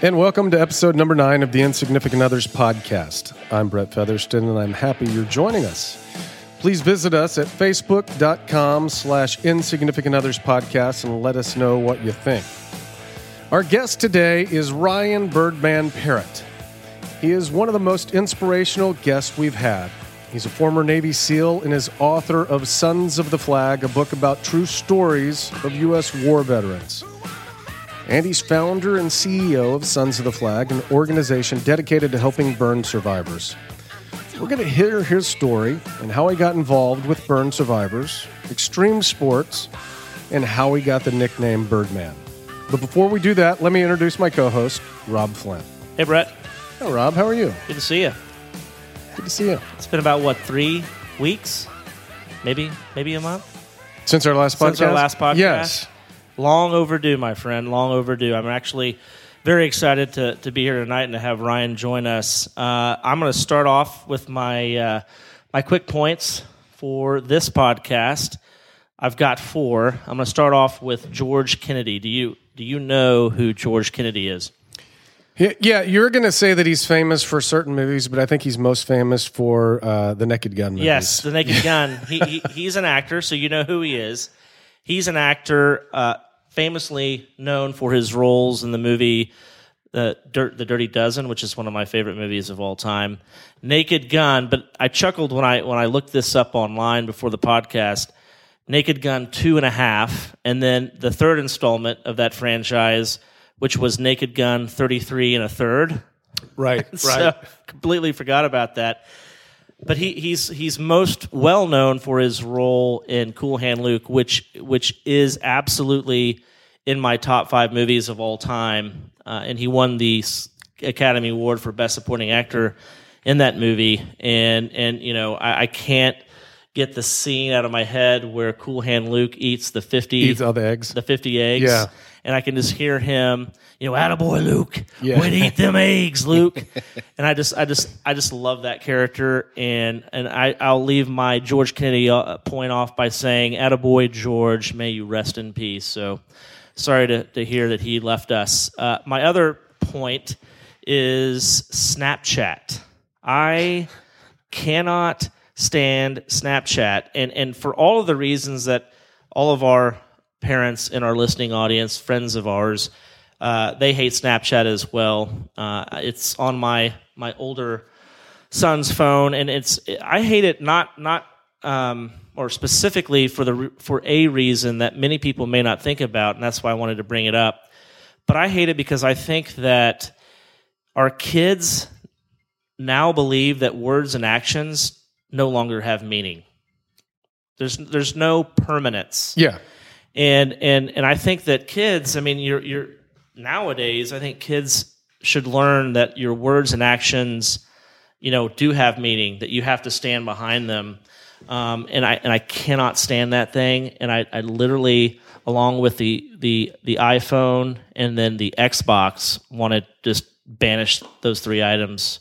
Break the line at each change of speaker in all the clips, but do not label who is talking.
And welcome to episode number nine of the Insignificant Others podcast. I'm Brett Featherston, and I'm happy you're joining us. Please visit us at facebook.com slash insignificant others podcast and let us know what you think. Our guest today is Ryan Birdman Parrott. He is one of the most inspirational guests we've had. He's a former Navy SEAL and is author of Sons of the Flag, a book about true stories of U.S. war veterans and he's founder and CEO of Sons of the Flag, an organization dedicated to helping burn survivors. We're going to hear his story and how he got involved with burn survivors, extreme sports, and how he got the nickname Birdman. But before we do that, let me introduce my co host, Rob Flint.
Hey, Brett.
Hey, Rob, how are you?
Good to see you.
Good to see you.
It's been about, what, three weeks? Maybe, maybe a month?
Since our last podcast?
Since our last podcast?
Yes.
Long overdue, my friend. Long overdue. I'm actually very excited to, to be here tonight and to have Ryan join us. Uh, I'm going to start off with my uh, my quick points for this podcast. I've got four. I'm going to start off with George Kennedy. Do you do you know who George Kennedy is?
Yeah, you're going to say that he's famous for certain movies, but I think he's most famous for uh, the Naked Gun movies.
Yes, the Naked Gun. He, he, he's an actor, so you know who he is. He's an actor. Uh, famously known for his roles in the movie the Dirt, the Dirty Dozen, which is one of my favorite movies of all time. Naked Gun, but I chuckled when I when I looked this up online before the podcast. Naked Gun two and a half, and then the third installment of that franchise, which was Naked Gun thirty three and a third.
Right,
so,
right.
completely forgot about that. But he, he's he's most well known for his role in Cool Hand Luke, which which is absolutely in my top five movies of all time, uh, and he won the Academy Award for Best Supporting Actor in that movie. And and you know I, I can't get the scene out of my head where Cool Hand Luke eats the fifty
eats all the eggs,
the fifty eggs.
Yeah,
and I can just hear him, you know, attaboy Luke, yeah. to eat them eggs, Luke. and I just, I just, I just love that character. And and I, I'll leave my George Kennedy uh, point off by saying, attaboy George, may you rest in peace. So sorry to, to hear that he left us. Uh, my other point is Snapchat. I cannot stand Snapchat, and and for all of the reasons that all of our parents in our listening audience, friends of ours, uh, they hate Snapchat as well. Uh, it's on my my older son's phone, and it's I hate it not not um, or specifically for the for a reason that many people may not think about, and that's why I wanted to bring it up. But I hate it because I think that our kids now believe that words and actions no longer have meaning. There's there's no permanence.
Yeah.
And and and I think that kids, I mean, you're you're nowadays, I think kids should learn that your words and actions, you know, do have meaning, that you have to stand behind them um, and I and I cannot stand that thing. And I, I literally, along with the the the iPhone and then the Xbox, want to just banish those three items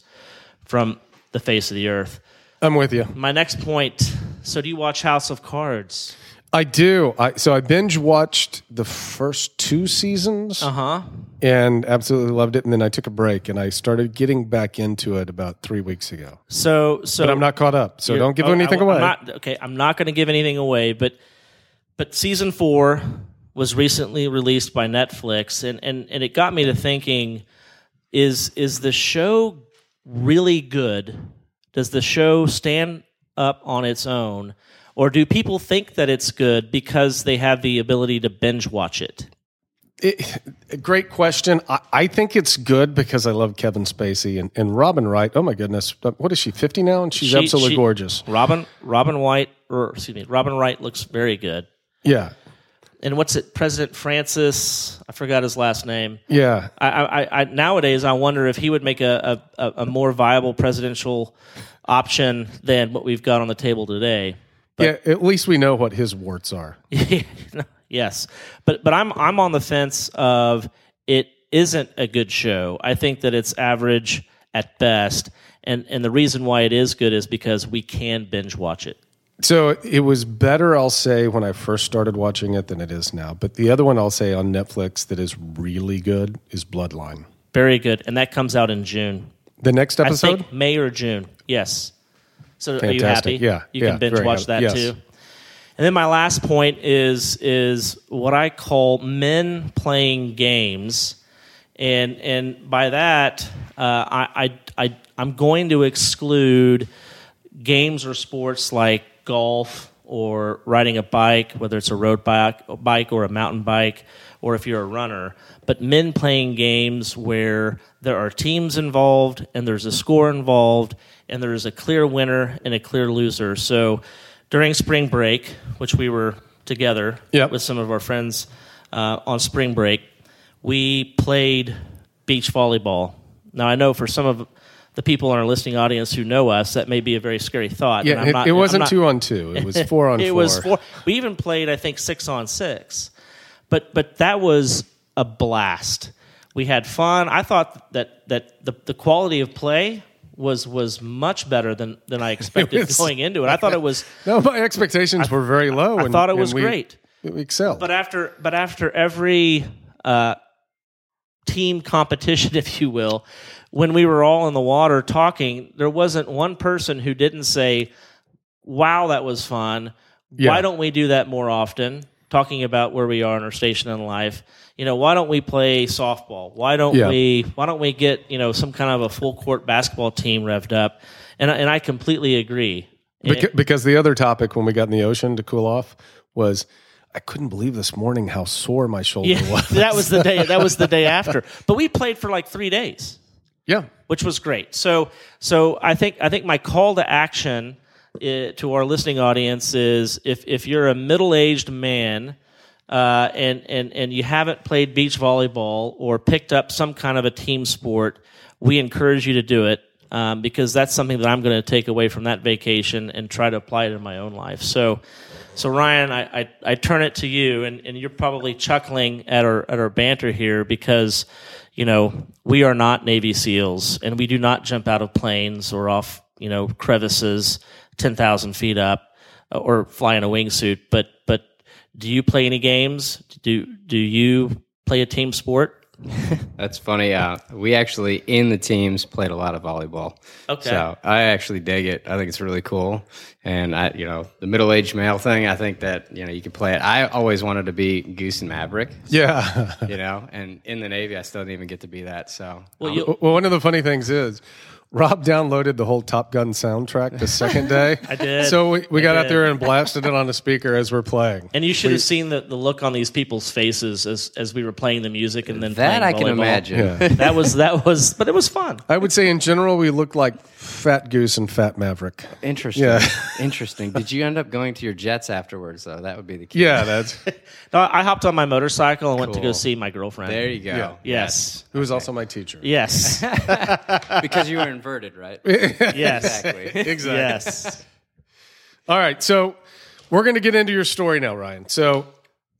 from the face of the earth.
I'm with you.
My next point. So, do you watch House of Cards?
I do. I, so I binge watched the first two seasons.
Uh huh.
And absolutely loved it. And then I took a break and I started getting back into it about three weeks ago.
So, so
but I'm not caught up. So don't give
oh,
anything
I,
away.
I'm not, okay, I'm not going to give anything away. But but season four was recently released by Netflix, and and and it got me to thinking: is is the show really good? Does the show stand up on its own? Or do people think that it's good because they have the ability to binge watch it?
It, great question. I, I, think it's good because I love Kevin Spacey and, and Robin Wright. Oh my goodness, uh, what is she? Fifty now, and she's she, absolutely
she,
gorgeous.
Robin Robin White, or excuse me, Robin Wright looks very good.
Yeah.
And what's it, President Francis? I forgot his last name.
Yeah.
I, I, I nowadays I wonder if he would make a, a, a more viable presidential option than what we've got on the table today.
But, yeah, at least we know what his warts are.
yes, but but I'm I'm on the fence of it isn't a good show. I think that it's average at best, and and the reason why it is good is because we can binge watch it.
So it was better, I'll say, when I first started watching it than it is now. But the other one I'll say on Netflix that is really good is Bloodline.
very good, and that comes out in June.
The next
I
episode?
think May or June. Yes. So are you happy?
Yeah,
You
yeah,
can binge watch
happy.
that
Yes.
too. And then my last point is is what I call men playing games, and and by that uh, I, I I I'm going to exclude games or sports like golf or riding a bike, whether it's a road bike, bike or a mountain bike, or if you're a runner. But men playing games where there are teams involved and there's a score involved and there's a clear winner and a clear loser. So during spring break, which we were together
Yep.
with some of our friends uh, on spring break, we played beach volleyball. Now I know for some of the people in our listening audience who know us, that may be a very scary thought. and
Yeah,
I'm
it,
not-
it wasn't
not-
two on two. It was four on
it
four.
was four. We even played, I think, six on six. But but that was a blast. We had fun. I thought that that the, the quality of play was was much better than than I expected
was-
going into it. I thought it was.
No, my expectations were very low.
I
and-
thought it was
we-
great.
We excelled.
But after but after every uh, team competition, if you will, when we were all in the water talking, there wasn't one person who didn't say, "Wow, that was fun.
Yeah.
Why don't we do that more often?" Talking about where we are in our station in life. You know, why don't we play softball? Why don't
Yeah.
we? Why don't we get you know some kind of a full court basketball team revved up? And I- and I completely agree.
Beca- because the other topic when we got in the ocean to cool off was I couldn't believe this morning how sore my shoulder
Yeah,
was.
that was the day. That was the day after. But we played for like three days,
yeah.
which was great. So, so I think I think my call to action uh, to our listening audience is if if you're a middle aged man. Uh, and, and, and you haven't played beach volleyball or picked up some kind of a team sport, we encourage you to do it um, because that's something that I'm going to take away from that vacation and try to apply it in my own life. So, so Ryan, I, I, I turn it to you, and, and you're probably chuckling at our at our banter here because, you know, we are not Navy SEALs, and we do not jump out of planes or off you know crevices ten thousand feet up uh, or fly in a wingsuit. But but do you play any games? Do do you play a team sport?
That's funny. Uh, we actually in the teams played a lot of volleyball.
Okay.
So I actually dig it. I think it's really cool. And I, you know, the middle aged male thing. I think that you know you can play it. I always wanted to be Goose and Maverick.
Yeah.
You know, and in the Navy, I still didn't even get to be that. So
Well,
um,
well, one of the funny things is Rob downloaded the whole Top Gun soundtrack the second day. I
did.
So we, we
I
got out there and blasted it on the speaker as we're playing.
and you should have seen the, the look on these people's faces as as we were playing the music and then
that I
playing
can imagine.
Yeah.
That was that was, but it was fun.
I would say in general we looked like Fat Goose and Fat Maverick.
Interesting.
Yeah.
Interesting. Did you end up going to your jets afterwards, though? That would be the key.
Yeah, that's
No, I hopped on my motorcycle and went to go see my girlfriend.
There you go.
Yeah.
Yes.
who was also my teacher.
Yes.
because you were inverted, right?
yes.
exactly.
Exactly.
Yes.
All right, so we're going to get into your story now, Ryan. So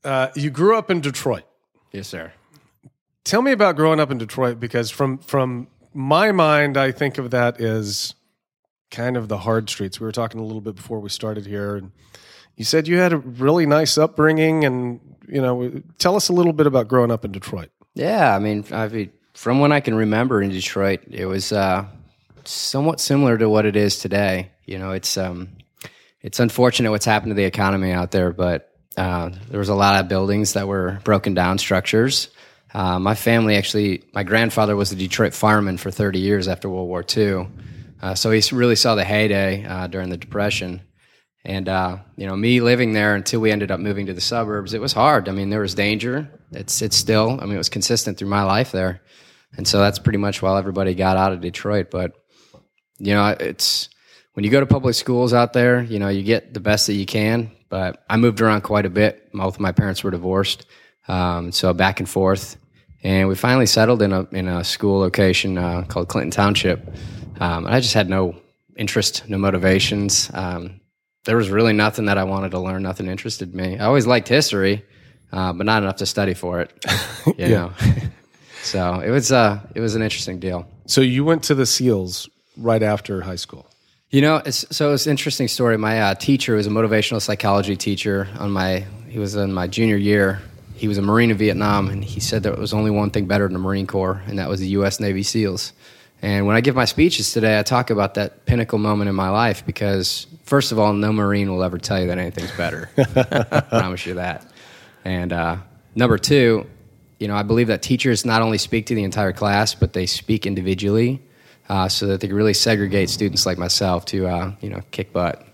uh, you grew up in Detroit.
Yes, sir.
Tell me about growing up in Detroit because from from my mind, I think of that as kind of the hard streets. We were talking a little bit before we started here, and you said you had a really nice upbringing, and you know, tell us a little bit about growing up in Detroit.
Yeah, I mean, I mean, from when I can remember in Detroit, it was uh, somewhat similar to what it is today. You know, it's um, it's unfortunate what's happened to the economy out there, but uh, there was a lot of buildings that were broken down structures. Uh, my family actually, my grandfather was a Detroit fireman for 30 years after World War II, uh, so he really saw the heyday uh, during the Depression. And uh, you know, me living there until we ended up moving to the suburbs, it was hard. I mean, there was danger. It's it's still. I mean, it was consistent through my life there, and so that's pretty much while everybody got out of Detroit. But you know, it's when you go to public schools out there, you know, you get the best that you can. But I moved around quite a bit. Both of my parents were divorced, um, so back and forth, and we finally settled in a in a school location uh, called Clinton Township. Um, and I just had no interest, no motivations. Um, there was really nothing that I wanted to learn. Nothing interested me. I always liked history, uh, but not enough to study for it. You know, so it was uh, it was an interesting deal.
So you went to the SEALs right after high school.
You know, it's, so it's an interesting story. My uh, teacher was a motivational psychology teacher. On my, he was in my junior year. He was a Marine in Vietnam, and he said there was only one thing better than the Marine Corps, and that was the U.S. Navy SEALs. And when I give my speeches today, I talk about that pinnacle moment in my life because, first of all, no Marine will ever tell you that anything's better. I promise you that. And uh, number two, you know, I believe that teachers not only speak to the entire class, but they speak individually uh, so that they can really segregate students like myself to, uh, you know, kick butt.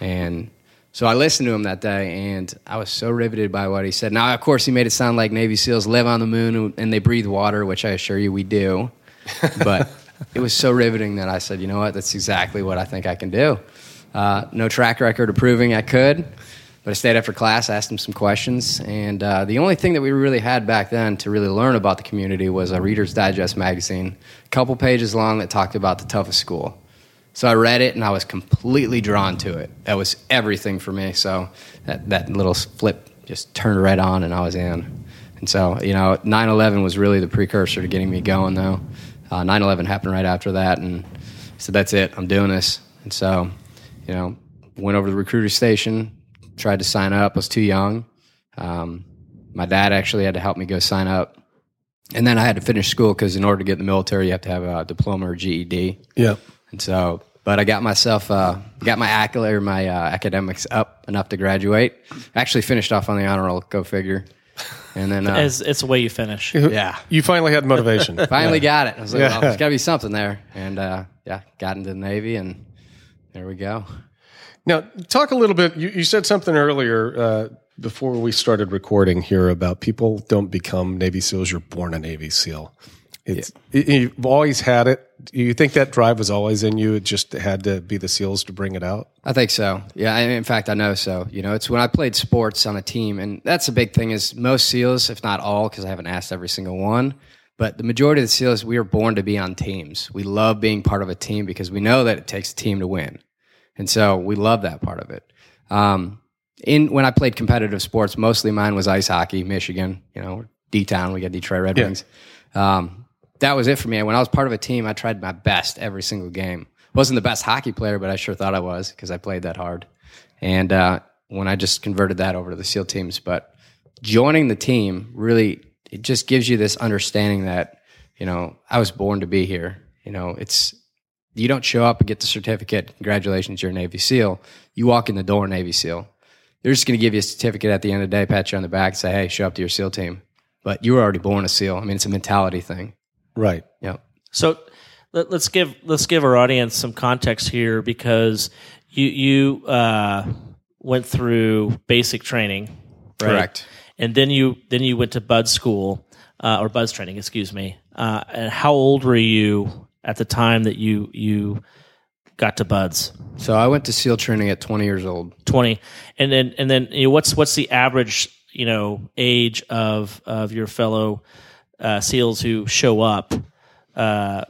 And so I listened to him that day, and I was so riveted by what he said. Now, of course, he made it sound like Navy SEALs live on the moon and they breathe water, which I assure you we do. But it was so riveting that I said, you know what, that's exactly what I think I can do. Uh, no track record of proving I could, but I stayed after class, asked him some questions, and uh, the only thing that we really had back then to really learn about the community was a Reader's Digest magazine, a couple pages long that talked about the toughest school. So I read it and I was completely drawn to it. That was everything for me. So that, that little flip just turned right on and I was in. And so, you know, 9 11 was really the precursor to getting me going, though. 9 uh, 11 happened right after that. And so that's it. I'm doing this. And so, you know, went over to the recruiter station, tried to sign up, was too young. Um, my dad actually had to help me go sign up. And then I had to finish school because in order to get in the military, you have to have a diploma or GED.
Yeah.
And so, but I got myself, uh, got my accolade my uh, academics up enough to graduate. Actually finished off on the honor roll, go figure. And then, uh,
As it's the way you finish.
yeah,
You finally had motivation.
finally got it. I was like,
Yeah.
well, there's got to be something there. And uh, yeah, got into the Navy, and there we go.
Now, talk a little bit. You, you said something earlier uh, before we started recording here about people don't become Navy SEALs. You're born a Navy SEAL. It's, y- You've always had it. Do you think that drive was always in you? It just had to be the SEALs to bring it out?
I think so. Yeah, I- in fact, I know so. You know, it's when I played sports on a team, and that's the big thing is most SEALs, if not all, because I haven't asked every single one, but the majority of the SEALs, we were born to be on teams. We love being part of a team because we know that it takes a team to win, and so we love that part of it. Um, in when I played competitive sports, mostly mine was ice hockey, Michigan. You know, D town, we got Detroit Red
Yeah.
Wings. Um, that was it for me. When I was part of a team, I tried my best every single game. Wasn't the best hockey player, but I sure thought I was because I played that hard. And uh, when I just converted that over to the SEAL teams, but joining the team really it just gives you this understanding that you know I was born to be here. You know, it's you don't show up and get the certificate. Congratulations, you're a Navy SEAL. You walk in the door, Navy SEAL. They're just going to give you a certificate at the end of the day, pat you on the back, say, "Hey, show up to your SEAL team." But you were already born a SEAL. I mean, it's a mentality thing.
Right.
Yeah.
So let, us give let's give our audience some context here because you you uh, went through basic training, right?
Correct.
And then you then you went to Bud School uh, or BUD/S training, excuse me. Uh, and how old were you at the time that you you got to BUD/S?
So I went to SEAL training at 20 years old.
Twenty, and then and then you know, what's what's the average you know age of of your fellow uh, SEALs who show up? Uh,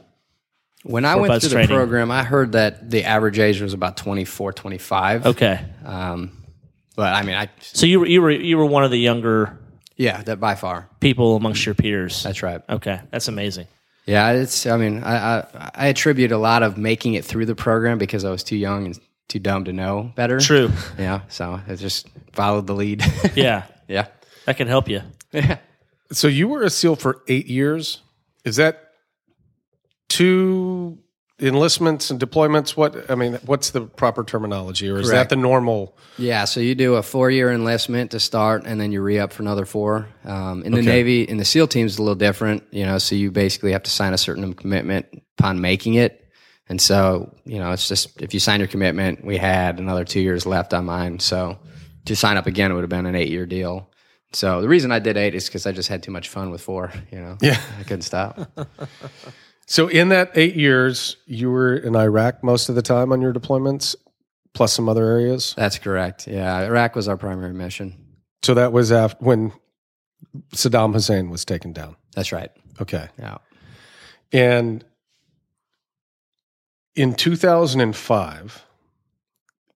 When I went through
training.
the program, I heard that the average age was about 24, 25.
okay,
Um, but I mean, I
so you were you were you were one of the younger
yeah, that by far.
people amongst your peers.
That's right.
Okay, that's amazing.
Yeah, it's. I mean, I, I I attribute a lot of making it through the program because I was too young and too dumb to know better.
True.
Yeah, so I just followed the lead.
Yeah,
yeah.
that can help you.
Yeah.
So you were a SEAL for eight years. Is that two enlistments and deployments? What I mean, what's the proper terminology, or is
Correct.
that the normal?
Yeah, so you do a four year enlistment to start, and then you re up for another four. Um, in the
Okay.
Navy, in the SEAL teams, it's a little different, you know. So you basically have to sign a certain commitment upon making it, and so you know it's just if you sign your commitment, we had another two years left on mine. So to sign up again, it would have been an eight year deal. So the reason I did eight is because I just had too much fun with four. You know,
Yeah.
I couldn't stop.
So in that eight years, you were in Iraq most of the time on your deployments, plus some other areas.
That's correct. Yeah, Iraq was our primary mission.
So that was after when Saddam Hussein was taken down.
That's right.
Okay.
Yeah.
And in 2005,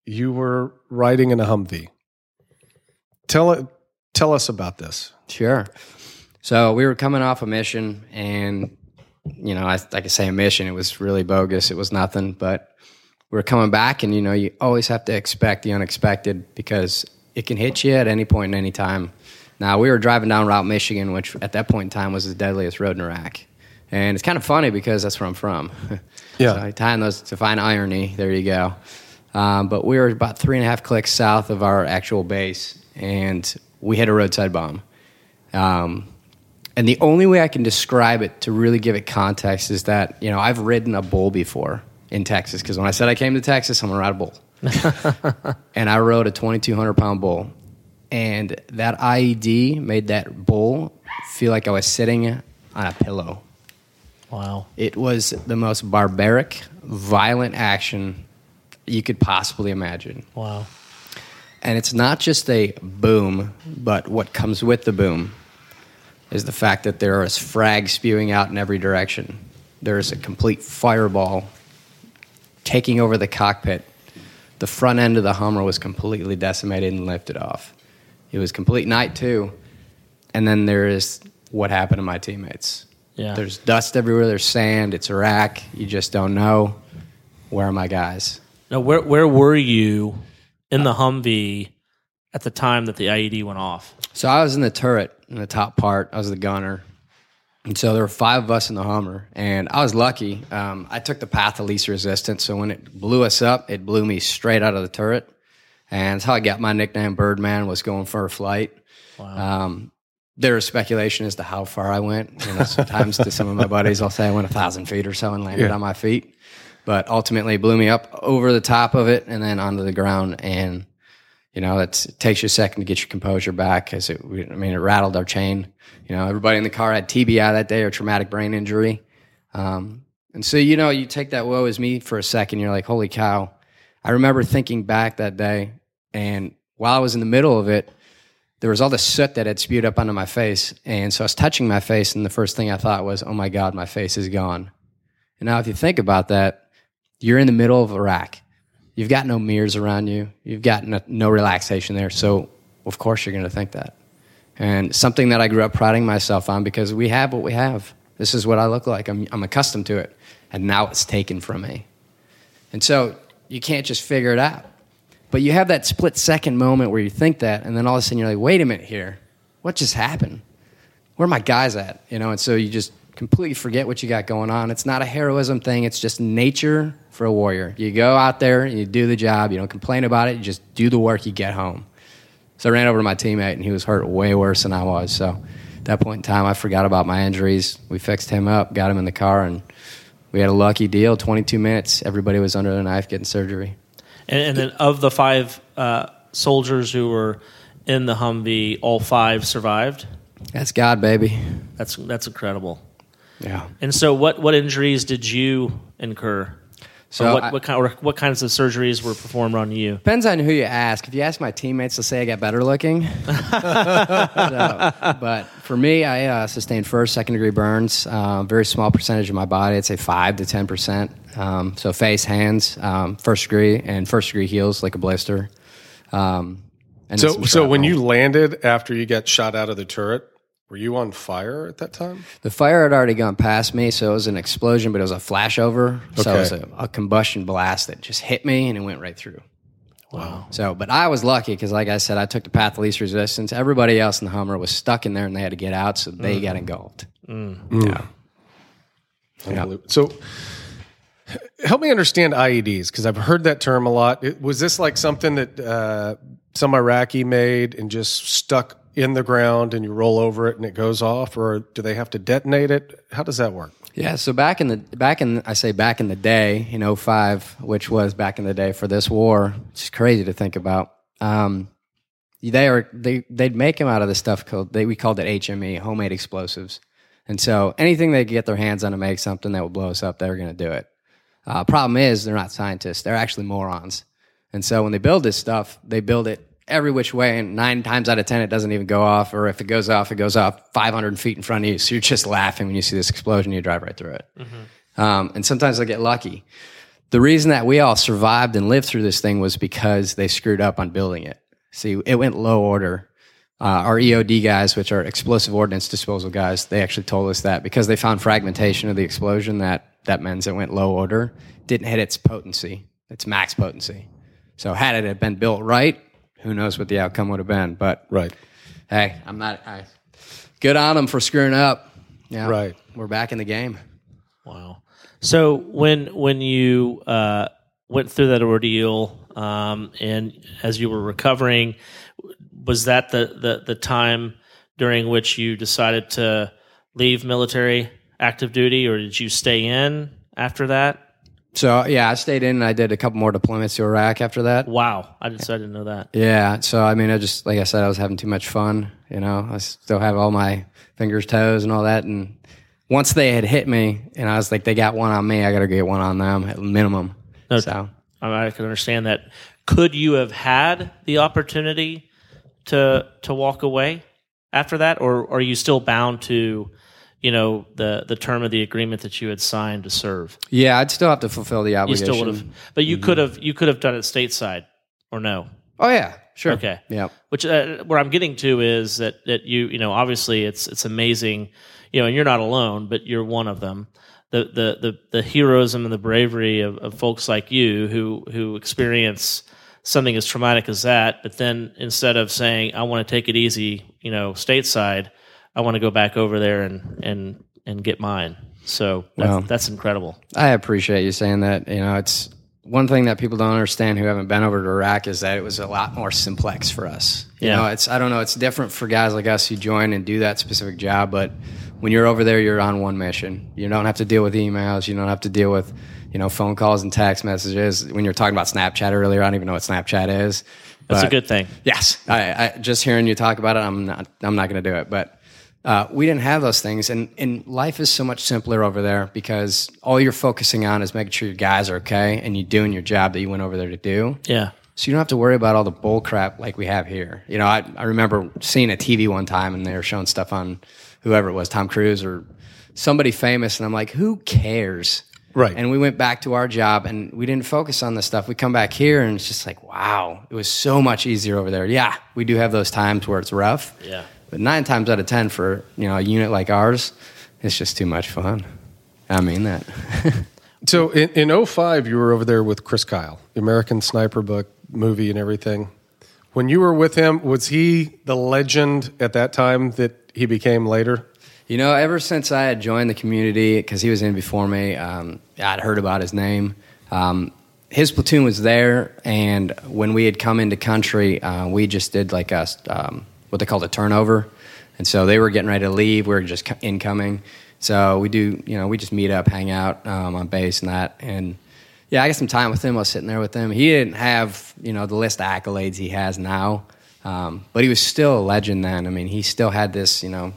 you were riding in a Humvee. Tell tell us about this.
Sure. So we were coming off a mission, and you know, I, I could say a mission. It was really bogus. It was nothing, but we're coming back, and you know, you always have to expect the unexpected because it can hit you at any point, and any time. Now we were driving down Route Michigan, which at that point in time was the deadliest road in Iraq, and it's kind of funny because that's where I'm from.
Yeah.
so tying those to find irony. There you go. Um, but we were about three and a half clicks south of our actual base, and we hit a roadside bomb. Um, and the only way I can describe it to really give it context is that you know I've ridden a bull before in Texas because when I said I came to Texas, I'm gonna ride a bull, and I rode a 2,200 pound bull, and that IED made that bull feel like I was sitting on a pillow.
Wow.
It was the most barbaric, violent action you could possibly imagine.
Wow.
And it's not just a boom, but what comes with the boom is the fact that there is frag spewing out in every direction. There is a complete fireball taking over the cockpit. The front end of the Hummer was completely decimated and lifted off. It was complete night too. And then there is what happened to my teammates.
Yeah.
There's dust everywhere. There's sand. It's Iraq. You just don't know. Where are my guys?
Now, where where were you in the Humvee at the time that the IED went off?
So I was in the turret in the top part. I was the gunner. And so there were five of us in the Hummer, and I was lucky. Um, I took the path of least resistance, so when it blew us up, it blew me straight out of the turret, and that's how I got my nickname Birdman. Was going for a flight.
Wow.
Um, there is speculation as to how far I went. You know, sometimes to some of my buddies, I'll say I went a thousand feet or so and landed
Yeah.
on my feet. But ultimately, blew me up over the top of it and then onto the ground. And you know, it takes you a second to get your composure back because it. I mean, it rattled our chain. You know, everybody in the car had TBI that day or traumatic brain injury. Um, and so, you know, you take that woe as me for a second. You're like, holy cow! I remember thinking back that day, and while I was in the middle of it, there was all the soot that had spewed up onto my face. And so I was touching my face, and the first thing I thought was, oh my God, my face is gone. And now, if you think about that, you're in the middle of Iraq. You've got no mirrors around you, you've got no, no relaxation there. So, of course, you're going to think that. And something that I grew up priding myself on because we have what we have. This is what I look like. I'm, I'm accustomed to it. And now it's taken from me. And so you can't just figure it out. But you have that split second moment where you think that, and then all of a sudden you're like, wait a minute here. What just happened? Where are my guys at? You know, and so you just completely forget what you got going on. It's not a heroism thing, it's just nature for a warrior. You go out there and you do the job, you don't complain about it, you just do the work, you get home. So I ran over to my teammate and he was hurt way worse than I was. So at that point in time, I forgot about my injuries. We fixed him up, got him in the car, and we had a lucky deal 22 minutes. Everybody was under the knife getting surgery.
And, and then of the five uh, soldiers who were in the Humvee, all five survived.
That's God, baby.
That's that's incredible.
Yeah.
And so, what what injuries did you incur?
So
what
I-
what kind or what kinds of surgeries were performed on you?
Depends on who you ask. If you ask my teammates, they'll say I got better looking. So, but for me, I uh, sustained first, second degree burns. Uh, very small percentage of my body. I'd say five to ten percent. Um, so face, hands, um, first degree, and first degree heels like a blister. Um, and
So, so when you landed after you got shot out of the turret, were you on fire at that time?
The fire had already gone past me, so it was an explosion, but it was a flashover. So it was a, a combustion blast that just hit me and it went right through.
Wow.
So, but I was lucky because, like I said, I took the path of least resistance. Everybody else in the Hummer was stuck in there and they had to get out, so they mm. got engulfed. Mm. Yeah. Mm.
Unbelievable. So, help me understand IEDs because I've heard that term a lot. It- was this like something that uh, some Iraqi made and just stuck in the ground and you roll over it and it goes off, or do they have to detonate it? How does that work?
Yeah, so back in the back in I say back in the day in 05, which was back in the day for this war, which is crazy to think about. Um, they are they they'd make them out of the stuff called they we called it HME, homemade explosives. And so anything they could get their hands on to make something that would blow us up, they were going to do it. Uh, problem is they're not scientists; they're actually morons. And so when they build this stuff, they build it every which way, and nine times out of ten, it doesn't even go off. Or if it goes off, it goes off 500 feet in front of you. So you're just laughing when you see this explosion. You drive right through it. Um, and sometimes they'll get lucky. The reason that we all survived and lived through this thing was because they screwed up on building it. See, it went low order. Uh, our EOD guys, which are explosive ordnance disposal guys, they actually told us that because they found fragmentation of the explosion, that that means it went low order, didn't hit its potency, its max potency. So had it had been built right, who knows what the outcome would have been. But
Right.
hey, I'm not. I, good on them for screwing up. Yeah,
Right.
We're back in the game.
Wow. So when when you uh, went through that ordeal, um, and as you were recovering, was that the, the the time during which you decided to leave military active duty, or did you stay in after that?
So yeah, I stayed in. and I did a couple more deployments to Iraq after that.
Wow, I just I didn't know that.
Yeah. So I mean, I just like I said, I was having too much fun. You know, I still have all my fingers, toes, and all that. And once they had hit me, and I was like, they got one on me, I got to get one on them at minimum. So
I, mean, I can understand that. Could you have had the opportunity to to walk away after that, or are you still bound to, you know, the the term of the agreement that you had signed to serve?
yeah, I'd still have to fulfill the obligation.
You
obligation.
still would have, but you could have you could have done it stateside, or no?
Oh yeah, sure.
Okay.
Yeah.
Which uh, where I'm getting to is that that you you know obviously it's it's amazing, you know, and you're not alone, but you're one of them. The the the the heroism and the bravery of, of folks like you who who experience something as traumatic as that, but then instead of saying I want to take it easy, you know, stateside, I want to go back over there and and and get mine. So that's,
Well.
that's incredible.
I appreciate you saying that. You know, it's one thing that people don't understand who haven't been over to Iraq is that it was a lot more simplex for us. You
Yeah.
know, it's I don't know, it's different for guys like us who join and do that specific job, but when you're over there, you're on one mission. You don't have to deal with emails. You don't have to deal with, you know, phone calls and text messages. When you're talking about Snapchat earlier, I don't even know what Snapchat is.
That's a good thing.
Yes, I, I just hearing you talk about it, I'm not. I'm not going to do it. But uh, we didn't have those things, and and life is so much simpler over there because all you're focusing on is making sure your guys are okay and you're doing your job that you went over there to do.
Yeah.
So you don't have to worry about all the bull crap like we have here. You know, I, I remember seeing a TV one time and they were showing stuff on whoever it was, Tom Cruise or somebody famous, and I'm like, who cares?
Right.
And we went back to our job and we didn't focus on this stuff. We come back here and it's just like, wow, it was so much easier over there. Yeah, we do have those times where it's rough.
Yeah.
But nine times out of ten for you know a unit like ours, it's just too much fun. I mean that.
So in, in 05, you were over there with Chris Kyle, the American Sniper book, movie, and everything. When you were with him, was he the legend at that time that he became later?
You know, ever since I had joined the community, because he was in before me, um, I'd heard about his name. Um, his platoon was there, and when we had come into country, uh, we just did like a um, what they call a turnover, and so they were getting ready to leave. We were just incoming, so we do, you know, we just meet up, hang out um, on base and that, and yeah, I got some time with him. I was sitting there with him. He didn't have, you know, the list of accolades he has now, um, but he was still a legend then. I mean, he still had this, you know,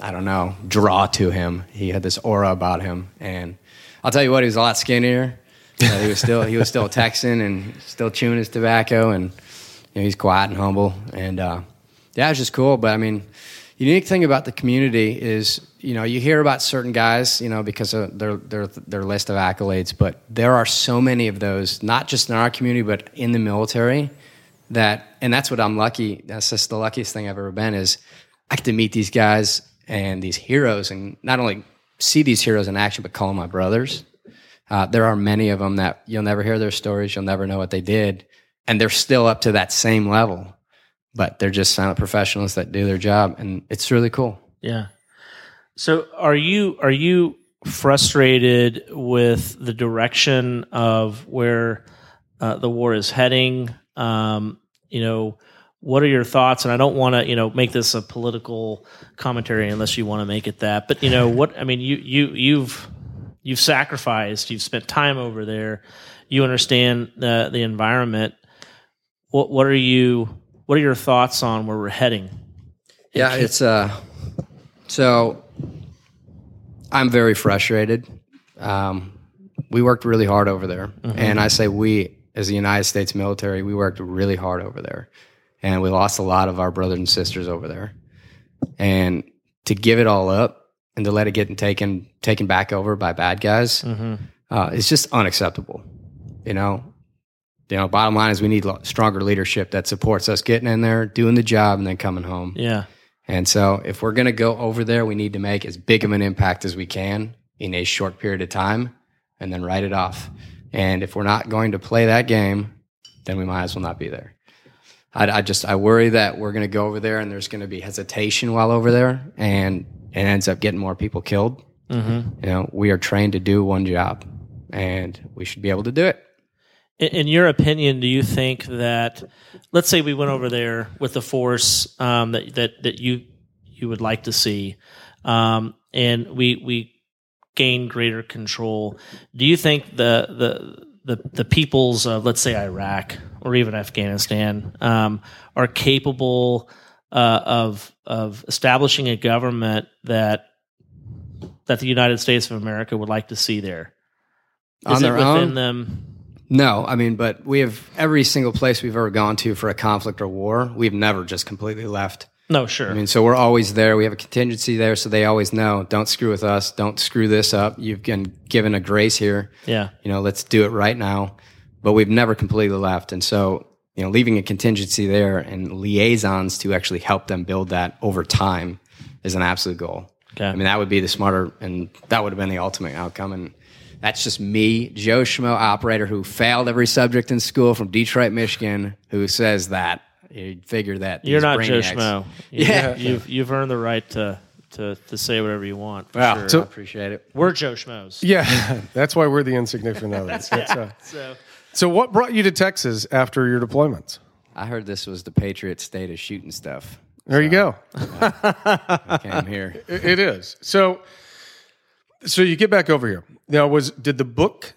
I don't know, draw to him. He had this aura about him, and I'll tell you what, he was a lot skinnier. He was still he was still Texan and still chewing his tobacco, and you know, he's quiet and humble. And uh, yeah, it's just cool. But I mean, unique thing about the community is, you know, you hear about certain guys, you know, because of their their their list of accolades, but there are so many of those, not just in our community, but in the military. That and that's what I'm lucky. That's just the luckiest thing I've ever been is I get to meet these guys and these heroes, and not only see these heroes in action, but call them my brothers. Uh, there are many of them that you'll never hear their stories, you'll never know what they did, and they're still up to that same level. But they're just silent professionals that do their job, and it's really cool.
Yeah. So are you are you frustrated with the direction of where uh, the war is heading? Um, you know, what are your thoughts? And I don't want to you know make this a political commentary unless you want to make it that. But you know what I mean. You you you've you've sacrificed. You've spent time over there. You understand the the environment. What what are you? What are your thoughts on where we're heading?
Yeah, it's uh so I'm very frustrated. Um, we worked really hard over there, and I say we as the United States military, we worked really hard over there, and we lost a lot of our brothers and sisters over there. And to give it all up and to let it get taken taken back over by bad guys, uh, it's just unacceptable. You know, you know. Bottom line is we need stronger leadership that supports us getting in there, doing the job, and then coming home.
Yeah.
And so, if we're going to go over there, we need to make as big of an impact as we can in a short period of time and then write it off. And if we're not going to play that game, then we might as well not be there. I, I just I worry that we're going to go over there and there's going to be hesitation while over there, and it ends up getting more people killed. Mm-hmm. You know, we are trained to do one job, and we should be able to do it.
In, your opinion, do you think that, let's say we went over there with the force um, that that that you you would like to see, um, and we we gain greater control? Do you think the the the, the peoples of let's say Iraq or even Afghanistan um, are capable uh, of of establishing a government that that the United States of America would like to see there? Is
On their
it within
own?
them?
No, I mean, but we have every single place we've ever gone to for a conflict or war, we've never just completely left.
No, sure.
I mean, so we're always there. We have a contingency there, so they always know, don't screw with us, don't screw this up. You've been given a grace here.
yeah.
You know, let's do it right now. But we've never completely left. And so, you know, leaving a contingency there and liaisons to actually help them build that over time is an absolute goal.
Okay.
I mean, that would be the smarter, and that would have been the ultimate outcome. And that's just me, Joe Schmo, operator who failed every subject in school from Detroit, Michigan, who says that. You figure that
You're
these
not Joe Schmo. You,
Yeah.
You've you've earned the right to to, to say whatever you want. For
Wow,
sure.
So-
I appreciate it.
We're Joe Schmoes.
Yeah, that's why we're the insignificant others. That's, uh,
So
so, what brought you to Texas after your deployments?
I heard this was the Patriot state of shooting stuff.
There you go.
I came here.
It- it is. So, so you get back over here. Now, was did the book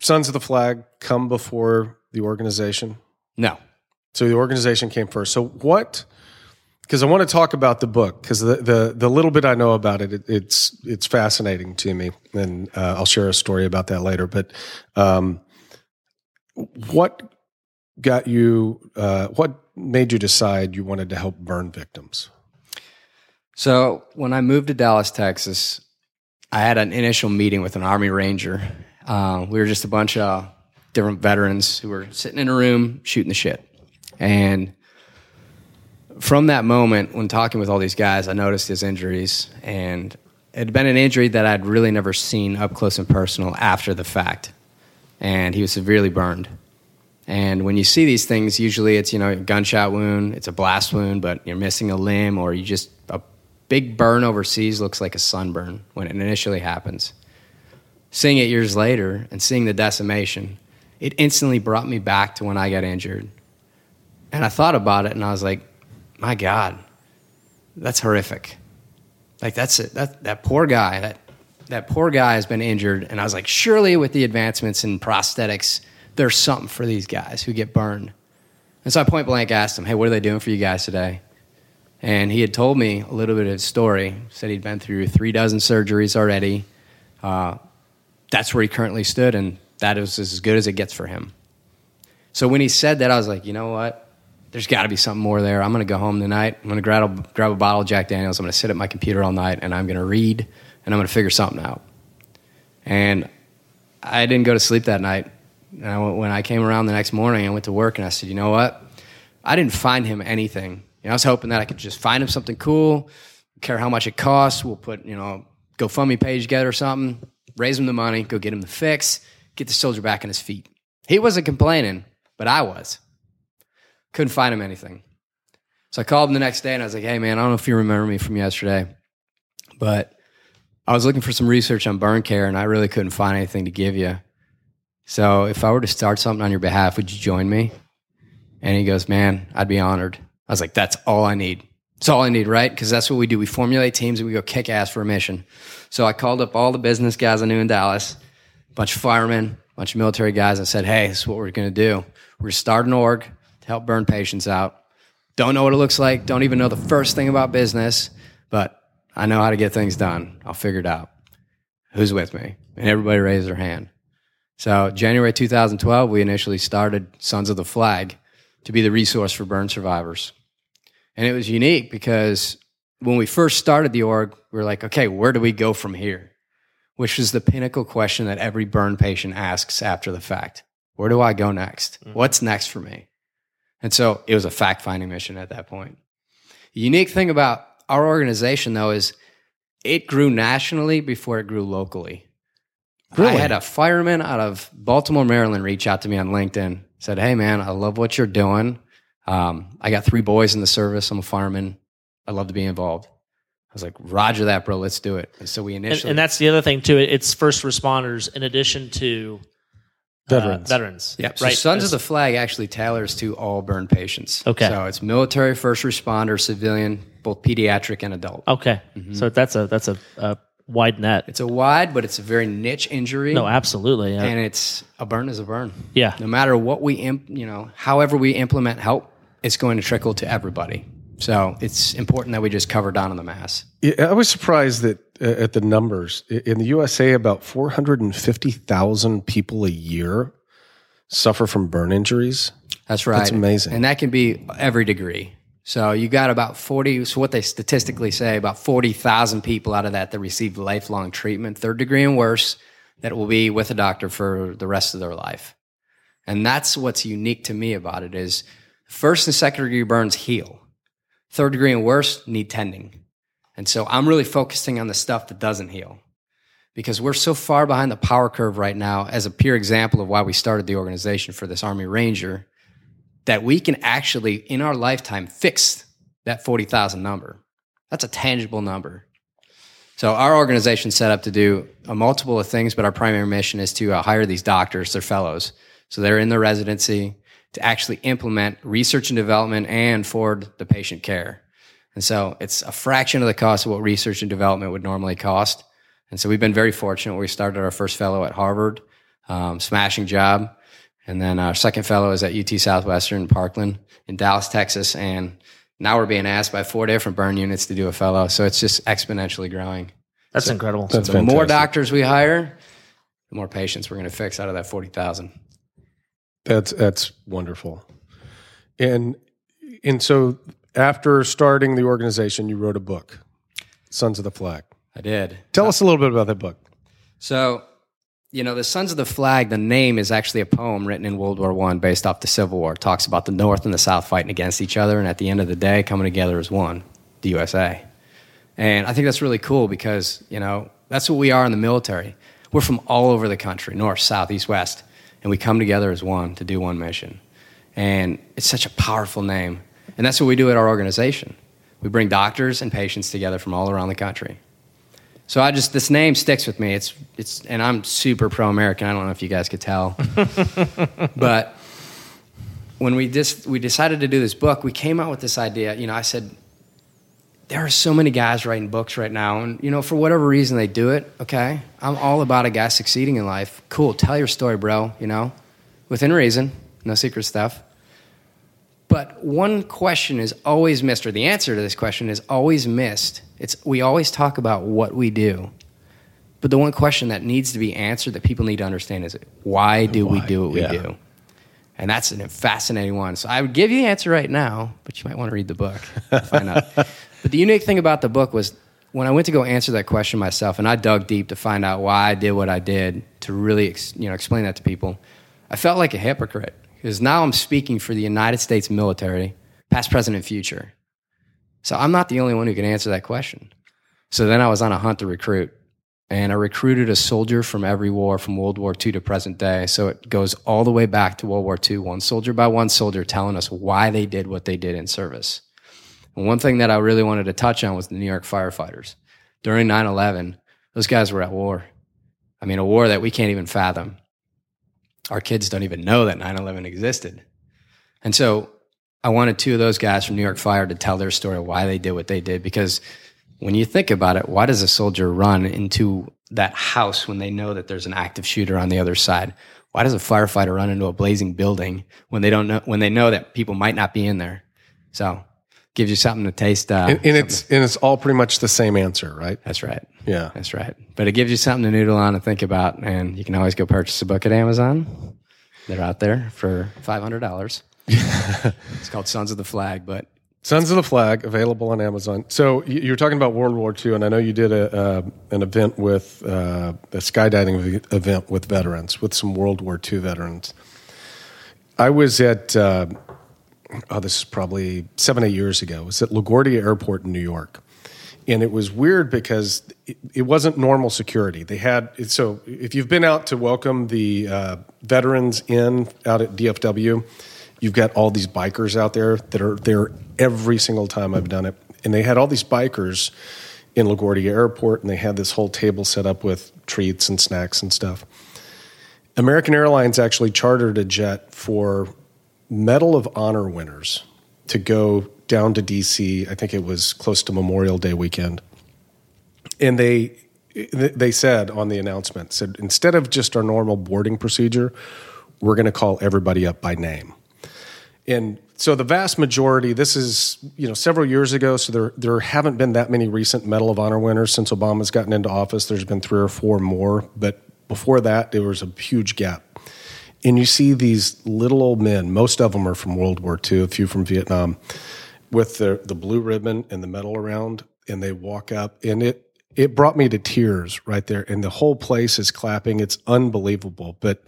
Sons of the Flag come before the organization?
No.
So the organization came first. So what? Because I want to talk about the book because the, the the little bit I know about it, it it's it's fascinating to me, and uh, I'll share a story about that later. But um, what got you? Uh, what made you decide you wanted to help burn victims?
So when I moved to Dallas, Texas, I had an initial meeting with an Army Ranger. Uh, we were just a bunch of different veterans who were sitting in a room shooting the shit. And from that moment, when talking with all these guys, I noticed his injuries. And it had been an injury that I'd really never seen up close and personal after the fact. And he was severely burned. And when you see these things, usually it's, you know, a gunshot wound, it's a blast wound, but you're missing a limb, or you just, big burn overseas looks like a sunburn when it initially happens. Seeing it years later and seeing the decimation, it instantly brought me back to when I got injured. And I thought about it and I was like, my God, that's horrific. Like that's it. That, that poor guy, that, that poor guy has been injured. And I was like, surely with the advancements in prosthetics, there's something for these guys who get burned. And so I point blank asked him, hey, what are they doing for you guys today? And he had told me a little bit of his story. Said he'd been through three dozen surgeries already. Uh, that's where he currently stood, and that is as good as it gets for him. So when he said that, I was like, you know what? There's got to be something more there. I'm going to go home tonight. I'm going to grab a, grab a bottle of Jack Daniels. I'm going to sit at my computer all night, and I'm going to read, and I'm going to figure something out. And I didn't go to sleep that night. And I, when I came around the next morning, I went to work, and I said, you know what? I didn't find him anything. You know, I was hoping that I could just find him something cool, care how much it costs. We'll put, you know, GoFundMe page together or something, raise him the money, go get him the fix, get the soldier back on his feet. He wasn't complaining, but I was. Couldn't find him anything. So I called him the next day and I was like, hey, man, I don't know if you remember me from yesterday, but I was looking for some research on burn care and I really couldn't find anything to give you. So if I were to start something on your behalf, would you join me? And he goes, man, I'd be honored. I was like, that's all I need. It's all I need, right? Because that's what we do. We formulate teams and we go kick ass for a mission. So I called up all the business guys I knew in Dallas, a bunch of firemen, a bunch of military guys. I said, hey, this is what we're going to do. We're going to start an org to help burn patients out. Don't know what it looks like. Don't even know the first thing about business, but I know how to get things done. I'll figure it out. Who's with me? And everybody raised their hand. So January 2012, we initially started Sons of the Flag to be the resource for burn survivors. And it was unique because when we first started the org, we were like, okay, where do we go from here? Which is the pinnacle question that every burn patient asks after the fact. Where do I go next? Mm. What's next for me? And so it was a fact finding mission at that point. The unique thing about our organization, though, is it grew nationally before it grew locally. I had a fireman out of Baltimore, Maryland reach out to me on LinkedIn, said, Hey, man, I love what you're doing. Um, I got three boys in the service. I'm a fireman. I love to be involved. I was like, Roger that, bro. Let's do it. And so we
And,
initially,
and that's the other thing too. It's first responders in addition to uh,
Veterans.
veterans.
yeah. So
right.
Sons of the Flag actually tailors to all burn patients.
Okay.
So it's military, first responder, civilian, both pediatric and adult.
Okay,
Mm-hmm.
so that's a that's a, a wide net.
It's a wide, but it's a very niche injury.
No, absolutely. Yeah.
and it's a burn is a burn.
Yeah.
No matter what we, imp, you know, however we implement help, it's going to trickle to everybody. So it's important that we just cover down on the mass.
Yeah, I was surprised that uh, at the numbers in the USA, about four hundred and fifty thousand people a year suffer from burn injuries.
That's right.
That's amazing.
And that can be every degree. So you got about 40, so what they statistically say, about 40,000 people out of that that receive lifelong treatment, third degree and worse, that will be with a doctor for the rest of their life. And that's what's unique to me about it is first and second degree burns heal. Third degree and worse need tending. And so I'm really focusing on the stuff that doesn't heal because we're so far behind the power curve right now as a pure example of why we started the organization for this Army Ranger that we can actually, in our lifetime, fix that 40,000 number. That's a tangible number. So our organization set up to do a multiple of things, but our primary mission is to uh, hire these doctors, they're fellows. So they're in their residency to actually implement research and development and forward the patient care. And so it's a fraction of the cost of what research and development would normally cost. And so we've been very fortunate. We started our first fellow at Harvard, um, smashing job. And then our second fellow is at UT Southwestern Parkland in Dallas, Texas. And now we're being asked by four different burn units to do a fellow. So it's just exponentially growing.
that's incredible.
That's
The more doctors we hire, the more patients we're going to fix out of that 40,000.
That's that's wonderful. And and so after starting the organization, you wrote a book, Sons of the Flag.
I did.
Tell us a little bit about that book.
So, you know, the Sons of the Flag, the name is actually a poem written in World War One based off the Civil War. It talks about the North and the South fighting against each other, and at the end of the day, coming together as one, the USA. And I think that's really cool because, you know, that's what we are in the military. We're from all over the country, north, south, east, west, and we come together as one to do one mission. And it's such a powerful name. And that's what we do at our organization. We bring doctors and patients together from all around the country. So I just this name sticks with me. It's it's and I'm super pro American. I don't know if you guys could tell, but when we just we decided to do this book, we came out with this idea. You know, I said there are so many guys writing books right now, and you know for whatever reason they do it. Okay, I'm all about a guy succeeding in life. Cool, tell your story, bro. You know, within reason, no secret stuff. But one question is always missed, or the answer to this question is always missed. It's we always talk about what we do, but the one question that needs to be answered that people need to understand is why do we do what we do? And that's a fascinating one. So I would give you the answer right now, but you might want to read the book to find out. But the unique thing about the book was when I went to go answer that question myself, and I dug deep to find out why I did what I did to really, you know, explain that to people. I felt like a hypocrite because now I'm speaking for the United States military, past, present, and future. So I'm not the only one who can answer that question. So then I was on a hunt to recruit, and I recruited a soldier from every war from World War II to present day. So it goes all the way back to World War II, one soldier by one soldier telling us why they did what they did in service. And one thing that I really wanted to touch on was the New York firefighters. During 9 11, those guys were at war. I mean, a war that we can't even fathom. Our kids don't even know that 9 11 existed. And so I wanted two of those guys from New York Fire to tell their story of why they did what they did. Because when you think about it, why does a soldier run into that house when they know that there's an active shooter on the other side? Why does a firefighter run into a blazing building when they don't know when they know that people might not be in there? So gives you something to taste. Uh,
And, and it's and it's all pretty much the same answer, right?
that's right.
Yeah.
That's right. But it gives you something to noodle on and think about. And you can always go purchase a book at Amazon. They're out there for $500. it's called Sons of the Flag, but
Sons of the Flag available on Amazon. So you were talking about World War II, and I know you did a uh, an event with uh, a skydiving event with veterans, with some World War II veterans. I was at uh, oh, this is probably seven eight years ago. It was at LaGuardia Airport in New York, and it was weird because it, it wasn't normal security. They had so if you've been out to welcome the uh, veterans in out at DFW, you've got all these bikers out there that are there every single time I've done it, and they had all these bikers in LaGuardia Airport, and they had this whole table set up with treats and snacks and stuff. American Airlines actually chartered a jet for Medal of Honor winners to go down to DC. I think it was close to Memorial Day weekend, and they they said on the announcement said instead of just our normal boarding procedure, we're going to call everybody up by name. And so the vast majority, this is you know several years ago, so there there haven't been that many recent Medal of Honor winners since Obama's gotten into office. There's been three or four more, but before that, there was a huge gap. And you see these little old men. Most of them are from World War II, a few from Vietnam, with the the blue ribbon and the medal around, and they walk up, and it it brought me to tears right there, and the whole place is clapping. It's unbelievable, but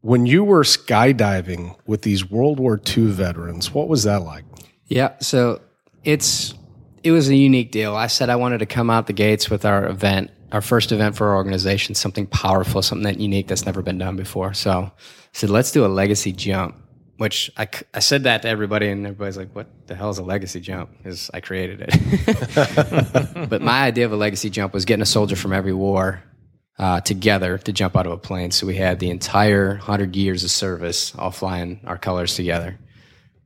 when you were skydiving with these World War II veterans, what was that like?
Yeah, so it's it was a unique deal. I said I wanted to come out the gates with our event, our first event for our organization, something powerful, something that unique that's never been done before. So I said, let's do a legacy jump. Which I, I said that to everybody, and everybody's like, "What the hell is a legacy jump?" Because I created it. but my idea of a legacy jump was getting a soldier from every war uh, together to jump out of a plane. So we had the entire 100 years of service all flying our colors together.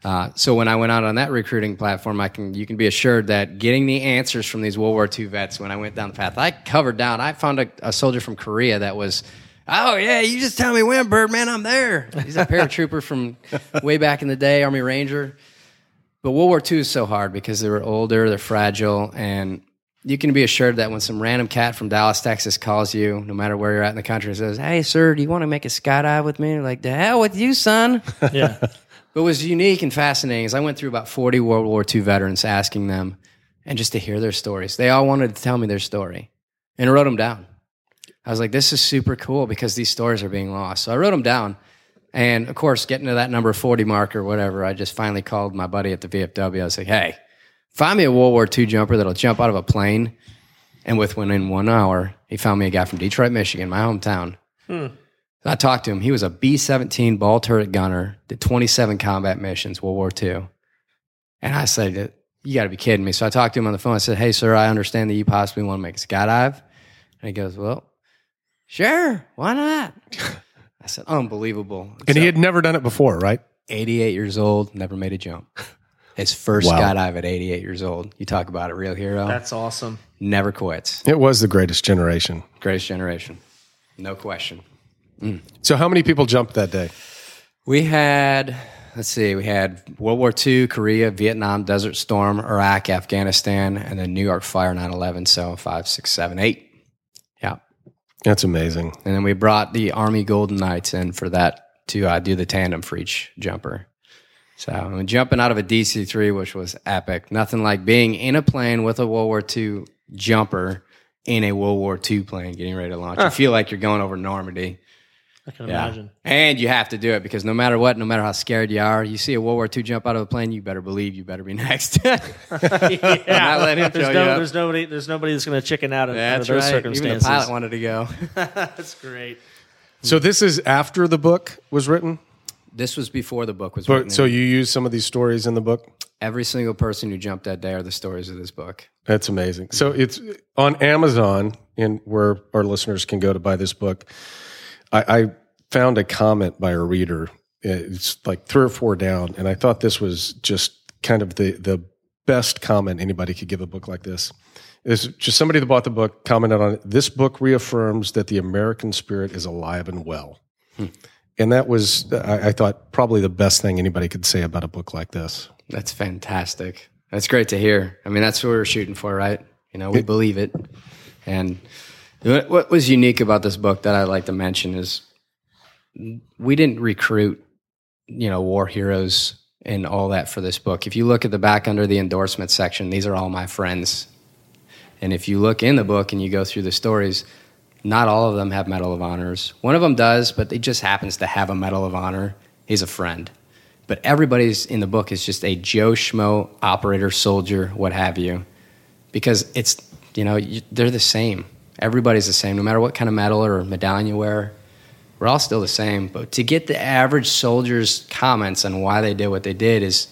Uh, so when I went out on that recruiting platform, I can you can be assured that getting the answers from these World War II vets when I went down the path, I covered down. I found a, a soldier from Korea that was, oh yeah, you just tell me when, Birdman, I'm there. He's a paratrooper from way back in the day, Army Ranger. But World War II is so hard because they were older, they're fragile, and you can be assured that when some random cat from Dallas, Texas calls you, no matter where you're at in the country, says, Hey, sir, do you want to make a skydive with me? like, the hell with you, son.
Yeah.
but what was unique and fascinating is I went through about 40 World War II veterans asking them and just to hear their stories. They all wanted to tell me their story and I wrote them down. I was like, this is super cool because these stories are being lost. So I wrote them down. And of course, getting to that number 40 mark or whatever, I just finally called my buddy at the VFW. I was like, hey, Find me a World War II jumper that'll jump out of a plane. And within one hour, he found me a guy from Detroit, Michigan, my hometown. Hmm. I talked to him. He was a B 17 ball turret gunner, did 27 combat missions, World War II. And I said, You got to be kidding me. So I talked to him on the phone. I said, Hey, sir, I understand that you possibly want to make a skydive. And he goes, Well, sure. Why not? I said, Unbelievable.
And so, he had never done it before, right?
88 years old, never made a jump. His first wow. skydive at 88 years old. You talk about a real hero.
That's awesome.
Never quits.
It was the greatest generation.
Greatest generation. No question.
Mm. So, how many people jumped that day?
We had, let's see, we had World War II, Korea, Vietnam, Desert Storm, Iraq, Afghanistan, and then New York Fire 9 11. So, five, six, seven, eight. Yeah.
That's amazing.
And then we brought the Army Golden Knights in for that to uh, do the tandem for each jumper. So I mean, jumping out of a DC three, which was epic. Nothing like being in a plane with a World War II jumper in a World War II plane getting ready to launch. Huh. You feel like you're going over Normandy.
I can yeah. imagine.
And you have to do it because no matter what, no matter how scared you are, you see a World War II jump out of a plane, you better believe you better be next. yeah.
Not let him there's, no, there's nobody. There's nobody that's going to chicken out of, those right. circumstances.
Even the pilot wanted to go.
that's great.
So this is after the book was written.
This was before the book was
but,
written.
So you use some of these stories in the book?
Every single person who jumped that day are the stories of this book.
That's amazing. So it's on Amazon, and where our listeners can go to buy this book. I, I found a comment by a reader. It's like three or four down, and I thought this was just kind of the the best comment anybody could give a book like this. Is just somebody that bought the book commented on it. This book reaffirms that the American spirit is alive and well. Hmm and that was I, I, thought probably the best thing anybody could say about a book like this
that's fantastic that's great to hear i mean that's what we're shooting for right you know we believe it and what was unique about this book that i'd like to mention is we didn't recruit you know war heroes and all that for this book if you look at the back under the endorsement section these are all my friends and if you look in the book and you go through the stories not all of them have Medal of Honors. One of them does, but he just happens to have a Medal of Honor. He's a friend. But everybody's in the book is just a Joe Schmo operator, soldier, what have you, because it's you know you, they're the same. Everybody's the same, no matter what kind of medal or medallion you wear. we're all still the same. But to get the average soldier's comments on why they did what they did is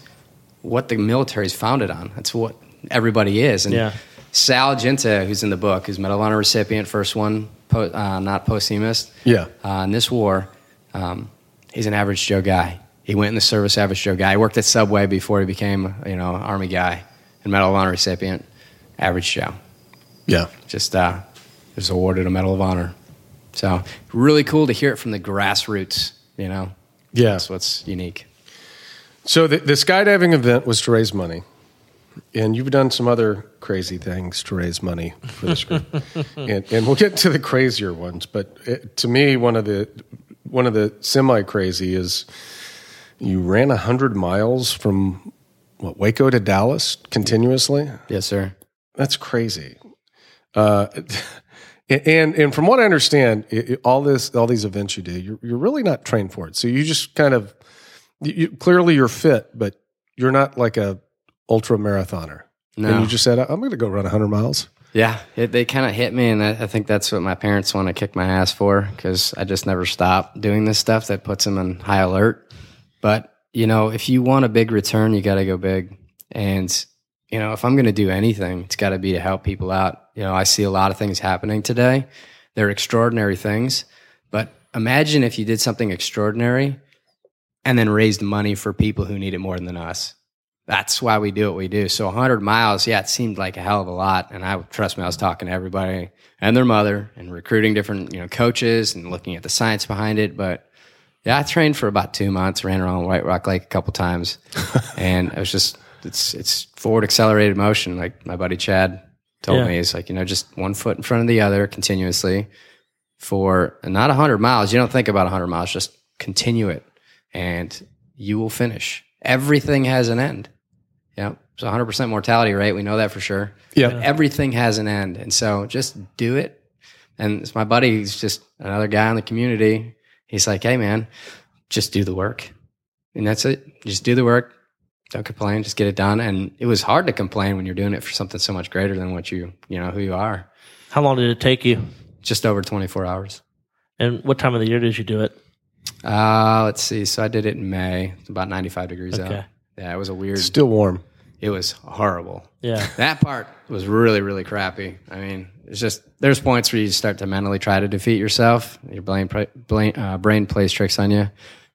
what the military is founded on. That's what everybody is. And
Yeah.
Sal Giunta, who's in the book, who's Medal of Honor recipient, first one, po- uh, not posthumous.
Yeah.
Uh, in this war, um, he's an average Joe guy. He went in the service, average Joe guy. He worked at Subway before he became, you know, Army guy, and Medal of Honor recipient, average Joe.
Yeah.
Just uh, was awarded a Medal of Honor. So really cool to hear it from the grassroots. You know,
Yeah.
that's what's unique.
So the, the skydiving event was to raise money, and you've done some other crazy things to raise money for this group, and, and we'll get to the crazier ones. But it, to me, one of the one of the semi crazy is you ran hundred miles from what Waco to Dallas continuously.
Yes, sir.
That's crazy. Uh, and and from what I understand, it, it- all this all these events you do, you're you're really not trained for it. So you just kind of you, clearly you're fit, but you're not like a ultra marathoner.
No.
And you just said, I'm going to go run 100 miles.
Yeah, it, they kind of hit me, and I, I think that's what my parents want to kick my ass for because I just never stop doing this stuff that puts them in high alert. But you know, if you want a big return, you got to go big. And you know, if I'm going to do anything, it's got to be to help people out. You know, I see a lot of things happening today. They're extraordinary things, but imagine if you did something extraordinary and then raised money for people who need it more than us that's why we do what we do. So 100 miles, yeah, it seemed like a hell of a lot. And I trust me, I was talking to everybody and their mother and recruiting different, you know, coaches and looking at the science behind it. But yeah, I trained for about two months, ran around White Rock Lake a couple times, and I was just it's it's forward accelerated motion. Like my buddy Chad told
Yeah.
me, it's like you know just one foot in front of the other continuously for not a 100 miles. You don't think about a 100 miles, just continue it, and you will finish. Everything has an end. Yeah. It's 100% mortality rate. We know that for sure.
Yeah.
But everything has an end. And so just do it. And it's my buddy, he's just another guy in the community. He's like, hey, man, just do the work. And that's it. Just do the work. Don't complain. Just get it done. And it was hard to complain when you're doing it for something so much greater than what you, you know, who you are.
How long did it take you?
Just over 24 hours.
And what time of the year did you do it?
Uh, let's see. So I did it in May. It's about 95 degrees
Okay.
out. Yeah, it was a weird,
Still warm.
it was horrible.
Yeah.
that part was really really crappy i mean it's just there's points where you start to mentally try to defeat yourself your brain brain, uh, brain plays tricks on you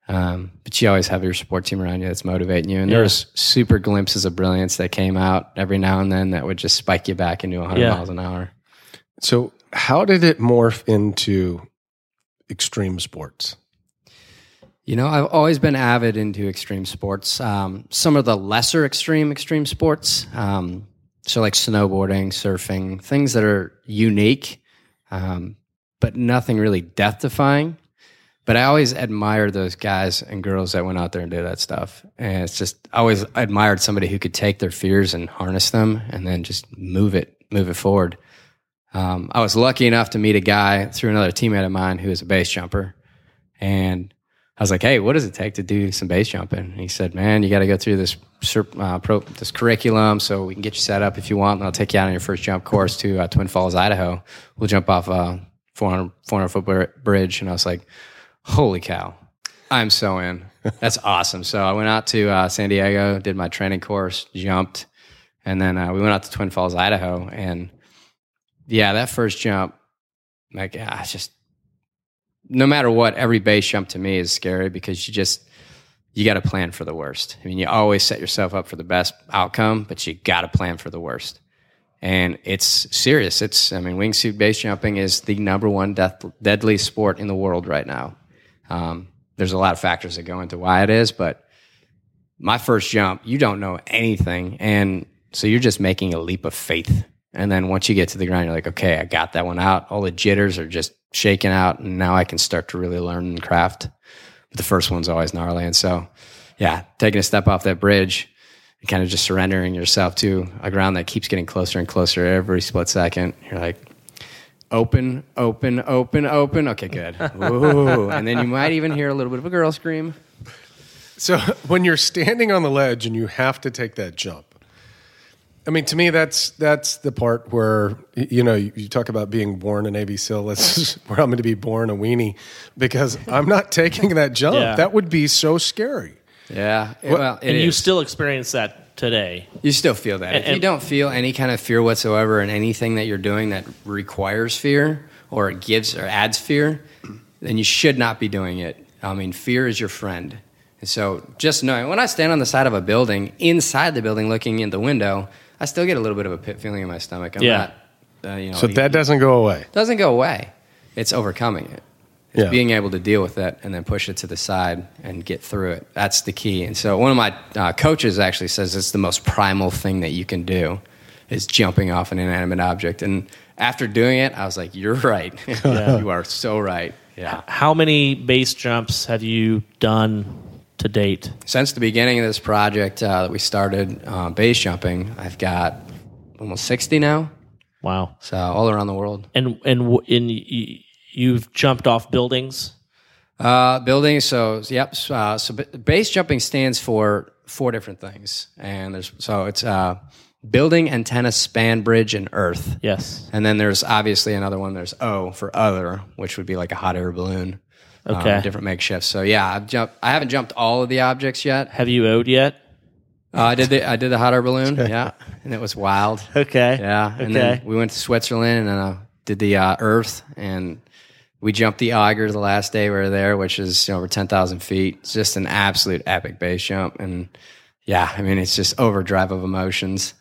um, but you always have your support team around you that's motivating you and
Yeah.
there's super glimpses of brilliance that came out every now and then that would just spike you back into 100
Yeah.
miles an hour
So, how did it morph into extreme sports?
You know, I've always been avid into extreme sports. Um, some of the lesser extreme extreme sports, um, so like snowboarding, surfing, things that are unique, um, but nothing really death defying. But I always admired those guys and girls that went out there and did that stuff. And it's just I always admired somebody who could take their fears and harness them and then just move it, move it forward. Um, I was lucky enough to meet a guy through another teammate of mine who was a base jumper, and I was like, "Hey, what does it take to do some base jumping?" And he said, "Man, you got to go through this uh, pro, this curriculum, so we can get you set up if you want, and I'll take you out on your first jump course to uh, Twin Falls, Idaho. We'll jump off a 400, 400 foot bridge." And I was like, "Holy cow, I'm so in! That's awesome!" So I went out to uh, San Diego, did my training course, jumped, and then uh, we went out to Twin Falls, Idaho, and yeah, that first jump, like, ah, just no matter what, every base jump to me is scary because you just you got to plan for the worst. I mean, you always set yourself up for the best outcome, but you got to plan for the worst. And it's serious. It's I mean, wingsuit base jumping is the number one death, deadly sport in the world right now. Um, there's a lot of factors that go into why it is, but my first jump, you don't know anything, and so you're just making a leap of faith. And then once you get to the ground, you're like, okay, I got that one out. All the jitters are just shaking out, and now I can start to really learn and craft. But the first one's always gnarly, and so yeah, taking a step off that bridge and kind of just surrendering yourself to a ground that keeps getting closer and closer every split second. You're like, open, open, open, open. Okay, good. Ooh. and then you might even hear a little bit of a girl scream.
So, when you're standing on the ledge and you have to take that jump, I mean, to me, that's that's the part where you know you, you talk about being born a Navy SEAL. That's where I'm going to be born a weenie because I'm not taking that jump.
Yeah.
That would be so scary.
Yeah. Well, it
and you still experience that today.
You still feel that.
And-
if you don't feel any kind of fear whatsoever in anything that you're doing that requires fear or it gives or adds fear, then you should not be doing it. I mean, fear is your friend. And so just knowing when I stand on the side of a building, inside the building looking in the window, I still get a little bit of a pit feeling in my stomach. I'm
Yeah.
not, uh, you know,
So that doesn't go away.
doesn't go away. It's overcoming it. It's
Yeah.
being able to deal with it and then push it to the side and get through it. That's the key. And so one of my uh, coaches actually says it's the most primal thing that you can do is jumping off an inanimate object. And after doing it, I was like, "You're right. you are so right." Yeah.
How many base jumps have you done to date?
Since the beginning of this project uh, that we started uh, base jumping, I've got almost sixty now.
Wow.
So all around the world.
And and w- in y- you've jumped off buildings.
Uh, building. So yep. Uh, so base jumping stands for four different things, and there's so it's uh, building, antenna, span, bridge, and earth.
Yes.
And then there's obviously another one. There's O for other, which would be like a hot air balloon. um,
Okay.
different makeshifts. So yeah, I've jumped. I haven't jumped all of the objects yet.
Have you owed yet?
Uh, I did the I did the hot air balloon. Yeah, and it was wild.
Okay.
Yeah, and
Okay.
then we went to Switzerland and uh, did the uh, Earth, and we jumped the Eiger the last day we were there, which is you know, over ten thousand feet. It's just an absolute epic base jump, and yeah, I mean it's just overdrive of emotions.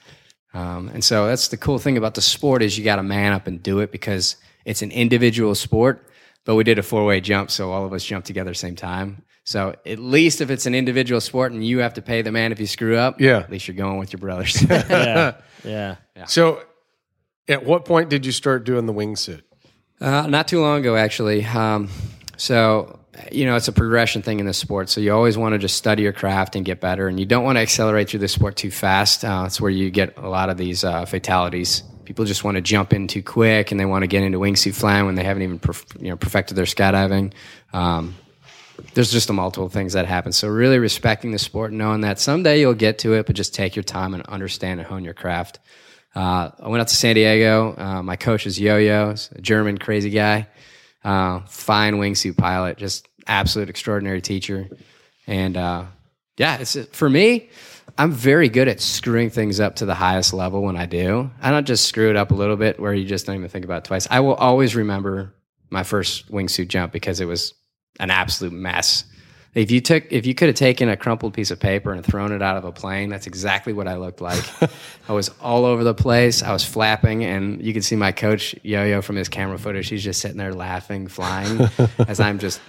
Um, and so that's the cool thing about the sport is you got to man up and do it because it's an individual sport. But we did a four way jump, so all of us jumped together same time. So at least if it's an individual sport and you have to pay the man if you screw up,
Yeah.
at least you're going with your brothers.
yeah. Yeah.
So, at what point did you start doing the wingsuit?
Uh, not too long ago, actually. Um, so, you know, it's a progression thing in the sport. So, you always want to just study your craft and get better. And you don't want to accelerate through the sport too fast. Uh, that's where you get a lot of these uh, fatalities. People just want to jump in too quick and they want to get into wingsuit flying when they haven't even perf- you know, perfected their skydiving. Um, there's just a multiple things that happen. So, really respecting the sport knowing that someday you'll get to it, but just take your time and understand and hone your craft. Uh, I went out to San Diego. Uh, my coach is Yo Yo, a German crazy guy, uh, fine wingsuit pilot, just absolute extraordinary teacher. And uh, yeah, it's for me. I'm very good at screwing things up to the highest level when I do. I don't just screw it up a little bit where you just don't even think about it twice. I will always remember my first wingsuit jump because it was an absolute mess. If you took, if you could have taken a crumpled piece of paper and thrown it out of a plane, that's exactly what I looked like. I was all over the place. I was flapping, and you can see my coach Yo-Yo from his camera footage. He's just sitting there laughing, flying, as I'm just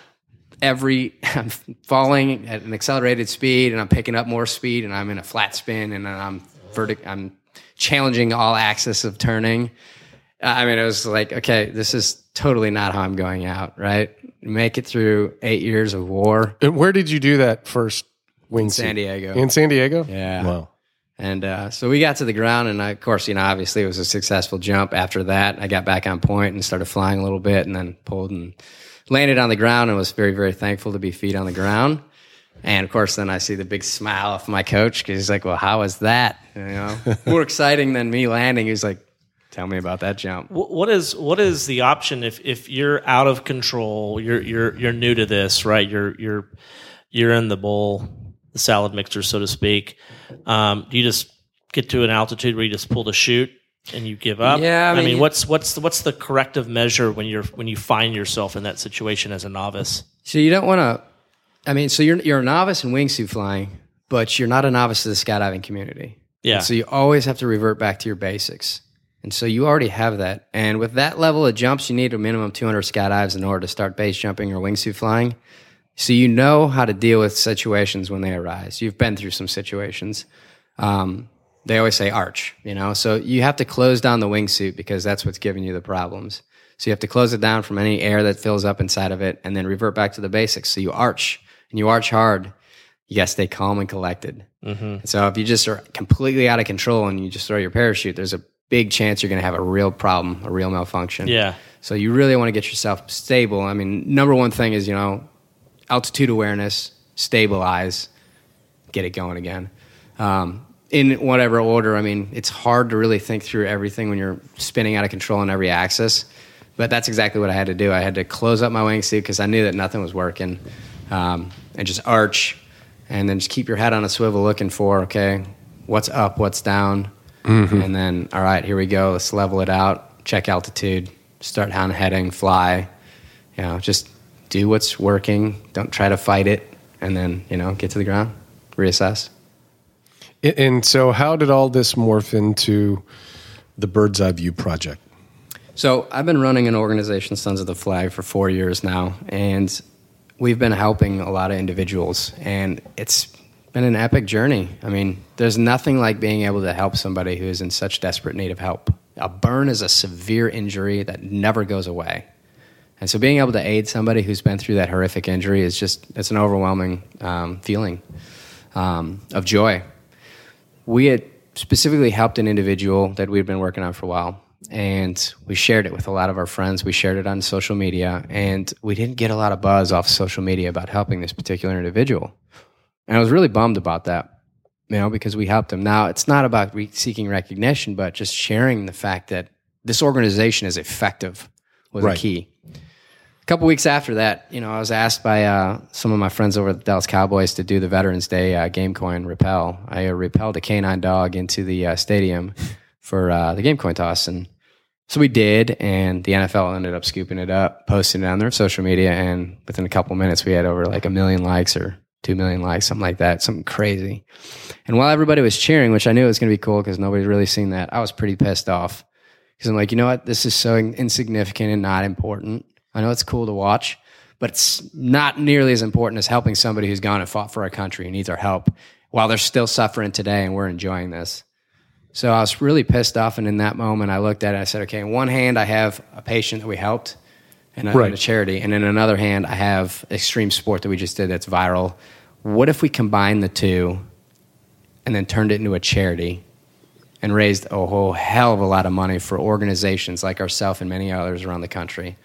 every I'm falling at an accelerated speed, and I'm picking up more speed, and I'm in a flat spin, and I'm vertic. I'm challenging all axis of turning. I mean, it was like, okay, this is totally not how I'm going out, right? Make it through eight years of war.
And where did you do that first wingsuit?
San Diego.
In San Diego?
Yeah.
Wow.
And uh, so we got to the ground, and I, of course, you know, obviously it was a successful jump. After that, I got back on point and started flying a little bit, and then pulled and landed on the ground, and was very, very thankful to be feet on the ground. And of course, then I see the big smile off my coach because he's like, "Well, how was that? You know, more exciting than me landing." He's like, "Tell me about that jump."
What is what is the option if if you're out of control? You're you're you're new to this, right? You're you're you're in the bowl, the salad mixer, so to speak. Um, do you just get to an altitude where you just pull the chute and you give up?
Yeah, I
I
mean,
mean, what's what's the, what's the corrective measure when you're when you find yourself in that situation as a novice?
So you don't want to. I mean, so you're you're a novice in wingsuit flying, but you're not a novice to the skydiving community.
Yeah.
And so you always have to revert back to your basics. And so you already have that. And with that level of jumps, you need a minimum 200 skydives in order to start base jumping or wingsuit flying. So you know how to deal with situations when they arise. You've been through some situations. Um, they always say arch, you know. So you have to close down the wingsuit because that's what's giving you the problems. So you have to close it down from any air that fills up inside of it, and then revert back to the basics. So you arch and you arch hard. You got to stay calm and collected. And So if you just are completely out of control and you just throw your parachute, there's a big chance you're going to have a real problem, a real malfunction.
Yeah.
So you really want to get yourself stable. I mean, number one thing is, you know, altitude awareness, stabilize, get it going again. Um, in whatever order. I mean, it's hard to really think through everything when you're spinning out of control on every axis. But that's exactly what I had to do. I had to close up my wingsuit because I knew that nothing was working, um, and just arch, and then just keep your head on a swivel, looking for okay, what's up, what's down, mm-hmm. and then all right, here we go. Let's level it out, check altitude, start down heading, fly. You know, just do what's working. Don't try to fight it, and then you know, get to the ground, reassess.
And so, how did all this morph into the Bird's Eye View project?
So, I've been running an organization, Sons of the Flag, for four years now, and we've been helping a lot of individuals, and it's been an epic journey. I mean, there's nothing like being able to help somebody who is in such desperate need of help. A burn is a severe injury that never goes away. And so being able to aid somebody who's been through that horrific injury is just, it's an overwhelming um, feeling um, of joy we had specifically helped an individual that we'd been working on for a while and we shared it with a lot of our friends we shared it on social media and we didn't get a lot of buzz off social media about helping this particular individual and i was really bummed about that you know because we helped him now it's not about re- seeking recognition but just sharing the fact that this organization is effective was right. a key a couple weeks after that, you know, I was asked by uh, some of my friends over at the Dallas Cowboys to do the Veterans Day uh, game coin repel. I uh, repelled a canine dog into the uh, stadium for uh, the game coin toss, and so we did. And the NFL ended up scooping it up, posting it on their social media, and within a couple minutes, we had over like a million likes or two million likes, something like that, something crazy. And while everybody was cheering, which I knew was going to be cool because nobody's really seen that, I was pretty pissed off because I'm like, you know what, this is so insignificant and not important I know it's cool to watch, but it's not nearly as important as helping somebody who's gone and fought for our country and needs our help while they're still suffering today and we're enjoying this. So I was really pissed off. And in that moment, I looked at it I said, okay, in one hand, I have a patient that we helped and a, right. and a charity. And in another hand, I have extreme sport that we just did that's viral. What if we combine the two and then turned it into a charity and raised a whole hell of a lot of money for organizations like ourselves and many others around the country?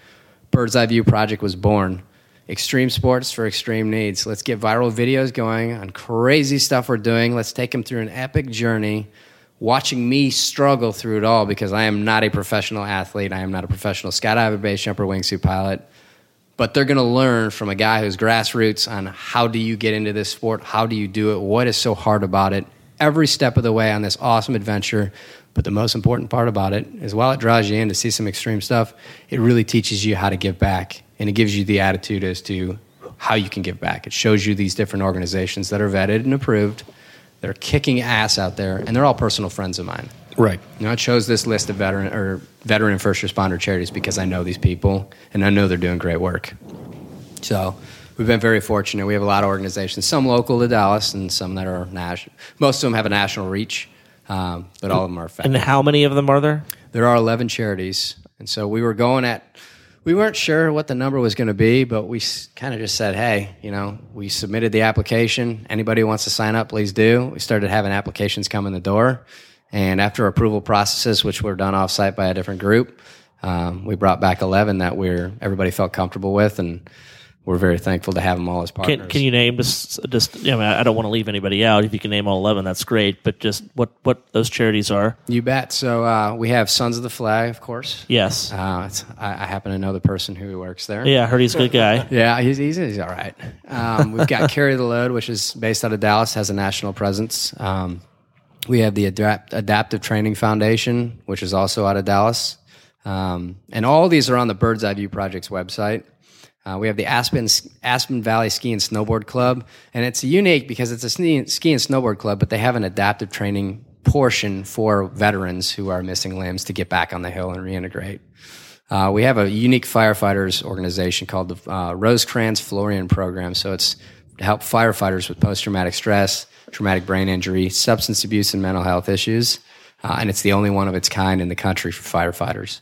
Bird's Eye View project was born. Extreme sports for extreme needs. Let's get viral videos going on crazy stuff we're doing. Let's take them through an epic journey, watching me struggle through it all because I am not a professional athlete. I am not a professional skydiver, base jumper, wingsuit pilot. But they're going to learn from a guy who's grassroots on how do you get into this sport? How do you do it? What is so hard about it? Every step of the way on this awesome adventure but the most important part about it is while it draws you in to see some extreme stuff, it really teaches you how to give back. And it gives you the attitude as to how you can give back. It shows you these different organizations that are vetted and approved. They're kicking ass out there, and they're all personal friends of mine.
Right.
You know, I chose this list of veteran or veteran and first responder charities because I know these people and I know they're doing great work. So we've been very fortunate. We have a lot of organizations, some local to Dallas and some that are national. Most of them have a national reach. Um, but all of them are effective.
And how many of them are there?
There are 11 charities. And so we were going at, we weren't sure what the number was going to be, but we kind of just said, hey, you know, we submitted the application. Anybody who wants to sign up, please do. We started having applications come in the door. And after approval processes, which were done offsite by a different group, um, we brought back 11 that we're, everybody felt comfortable with. And we're very thankful to have them all as partners.
Can, can you name just just? I mean, I don't want to leave anybody out. If you can name all eleven, that's great. But just what what those charities are?
You bet. So uh, we have Sons of the Flag, of course.
Yes.
Uh, I, I, happen to know the person who works there.
Yeah, I heard he's a good guy.
yeah, he's, he's, he's all right. Um, we've got Carry the Load, which is based out of Dallas, has a national presence. Um, we have the Adapt- Adaptive Training Foundation, which is also out of Dallas. Um, and all these are on the Bird's Eye View Project's website. Uh, we have the Aspen Aspen Valley Ski and Snowboard Club, and it's unique because it's a ski and snowboard club, but they have an adaptive training portion for veterans who are missing limbs to get back on the hill and reintegrate. Uh, we have a unique firefighters organization called the uh, Rosecrance Florian Program. So it's to help firefighters with post traumatic stress, traumatic brain injury, substance abuse, and mental health issues. Uh, and it's the only one of its kind in the country for firefighters.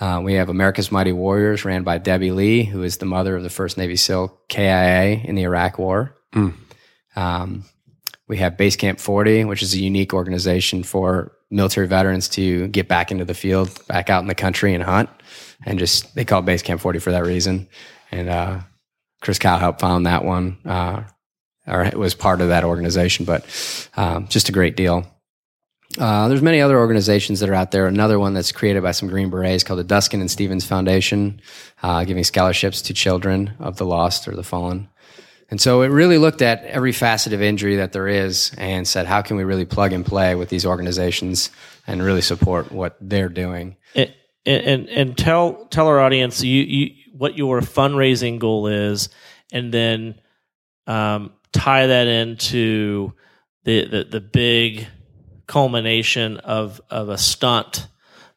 Uh, we have America's Mighty Warriors, ran by Debbie Lee, who is the mother of the first Navy SEAL KIA in the Iraq War. Mm. Um, we have Base Camp 40, which is a unique organization for military veterans to get back into the field, back out in the country and hunt. And just, they call it Base Camp 40 for that reason. And uh, Chris Kyle helped found that one. Uh, or was part of that organization. But um, just a great deal. Uh, there's many other organizations that are out there. Another one that's created by some Green Berets called the Duskin and Stevens Foundation, uh, giving scholarships to children of the lost or the fallen. And so it really looked at every facet of injury that there is and said, how can we really plug and play with these organizations and really support what they're doing?
And and, and tell tell our audience you, you what your fundraising goal is, and then um, tie that into the, the the big culmination of of a stunt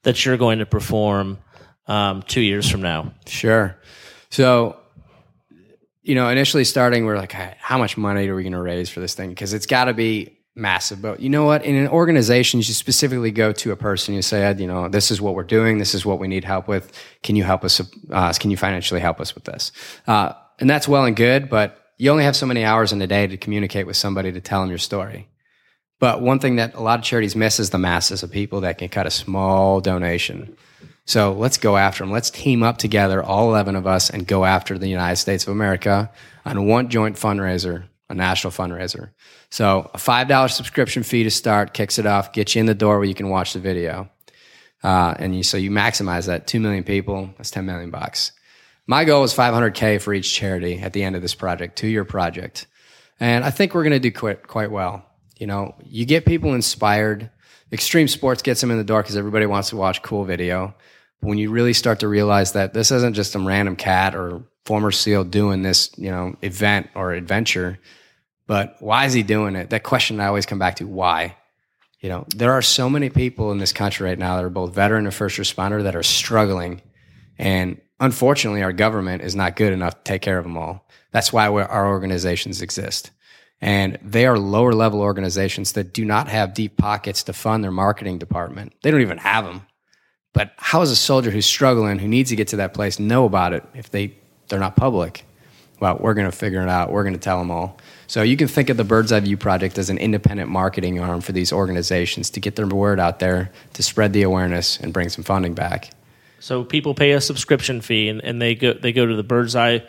that you're going to perform um, two years from now.
Sure. So you know, initially starting, we're like, how much money are we going to raise for this thing? Because it's got to be massive. But you know what? In an organization, you specifically go to a person. You say, you know, this is what we're doing. This is what we need help with. Can you help us? Uh, can you financially help us with this? Uh, and that's well and good, but you only have so many hours in a day to communicate with somebody to tell them your story. But one thing that a lot of charities miss is the masses of people that can cut a small donation. So let's go after them. Let's team up together, all 11 of us, and go after the United States of America on one joint fundraiser, a national fundraiser. So a $5 subscription fee to start kicks it off, gets you in the door where you can watch the video. Uh, and you, so you maximize that 2 million people, that's 10 million bucks. My goal is 500K for each charity at the end of this project, two year project. And I think we're going to do quite, quite well. You know, you get people inspired. Extreme sports gets them in the door because everybody wants to watch cool video But when you really start to realize that this isn't just some random cat or former SEAL doing this, you know, event or adventure, but why is he doing it? That question I always come back to, why? You know, there are so many people in this country right now that are both veteran and first responder that are struggling. And unfortunately, our government is not good enough to take care of them all. That's why our organizations exist. And they are lower level organizations that do not have deep pockets to fund their marketing department. They don't even have them. But how does a soldier who's struggling, who needs to get to that place, know about it if they they're not public? Well, we're going to figure it out. We're going to tell them all. So you can think of the Bird's Eye View Project as an independent marketing arm for these organizations to get their word out there, to spread the awareness, and bring some funding back.
So people pay a subscription fee, and, and they go they go to the Bird's Eye,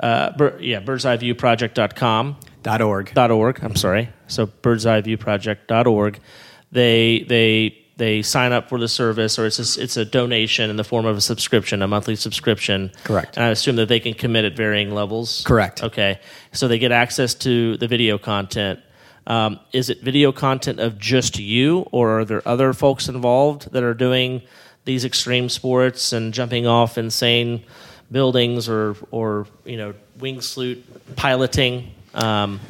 uh, bir, yeah, Bird's Eye View
Dot org.
Dot org. I'm sorry. So Bird's Eye View They they they sign up for the service, or it's a, it's a donation in the form of a subscription, a monthly subscription.
Correct.
And I assume that they can commit at varying levels.
Correct.
Okay, so they get access to the video content. Um, is it video content of just you, or are there other folks involved that are doing these extreme sports and jumping off insane buildings, or or you know wingsuit piloting? Um,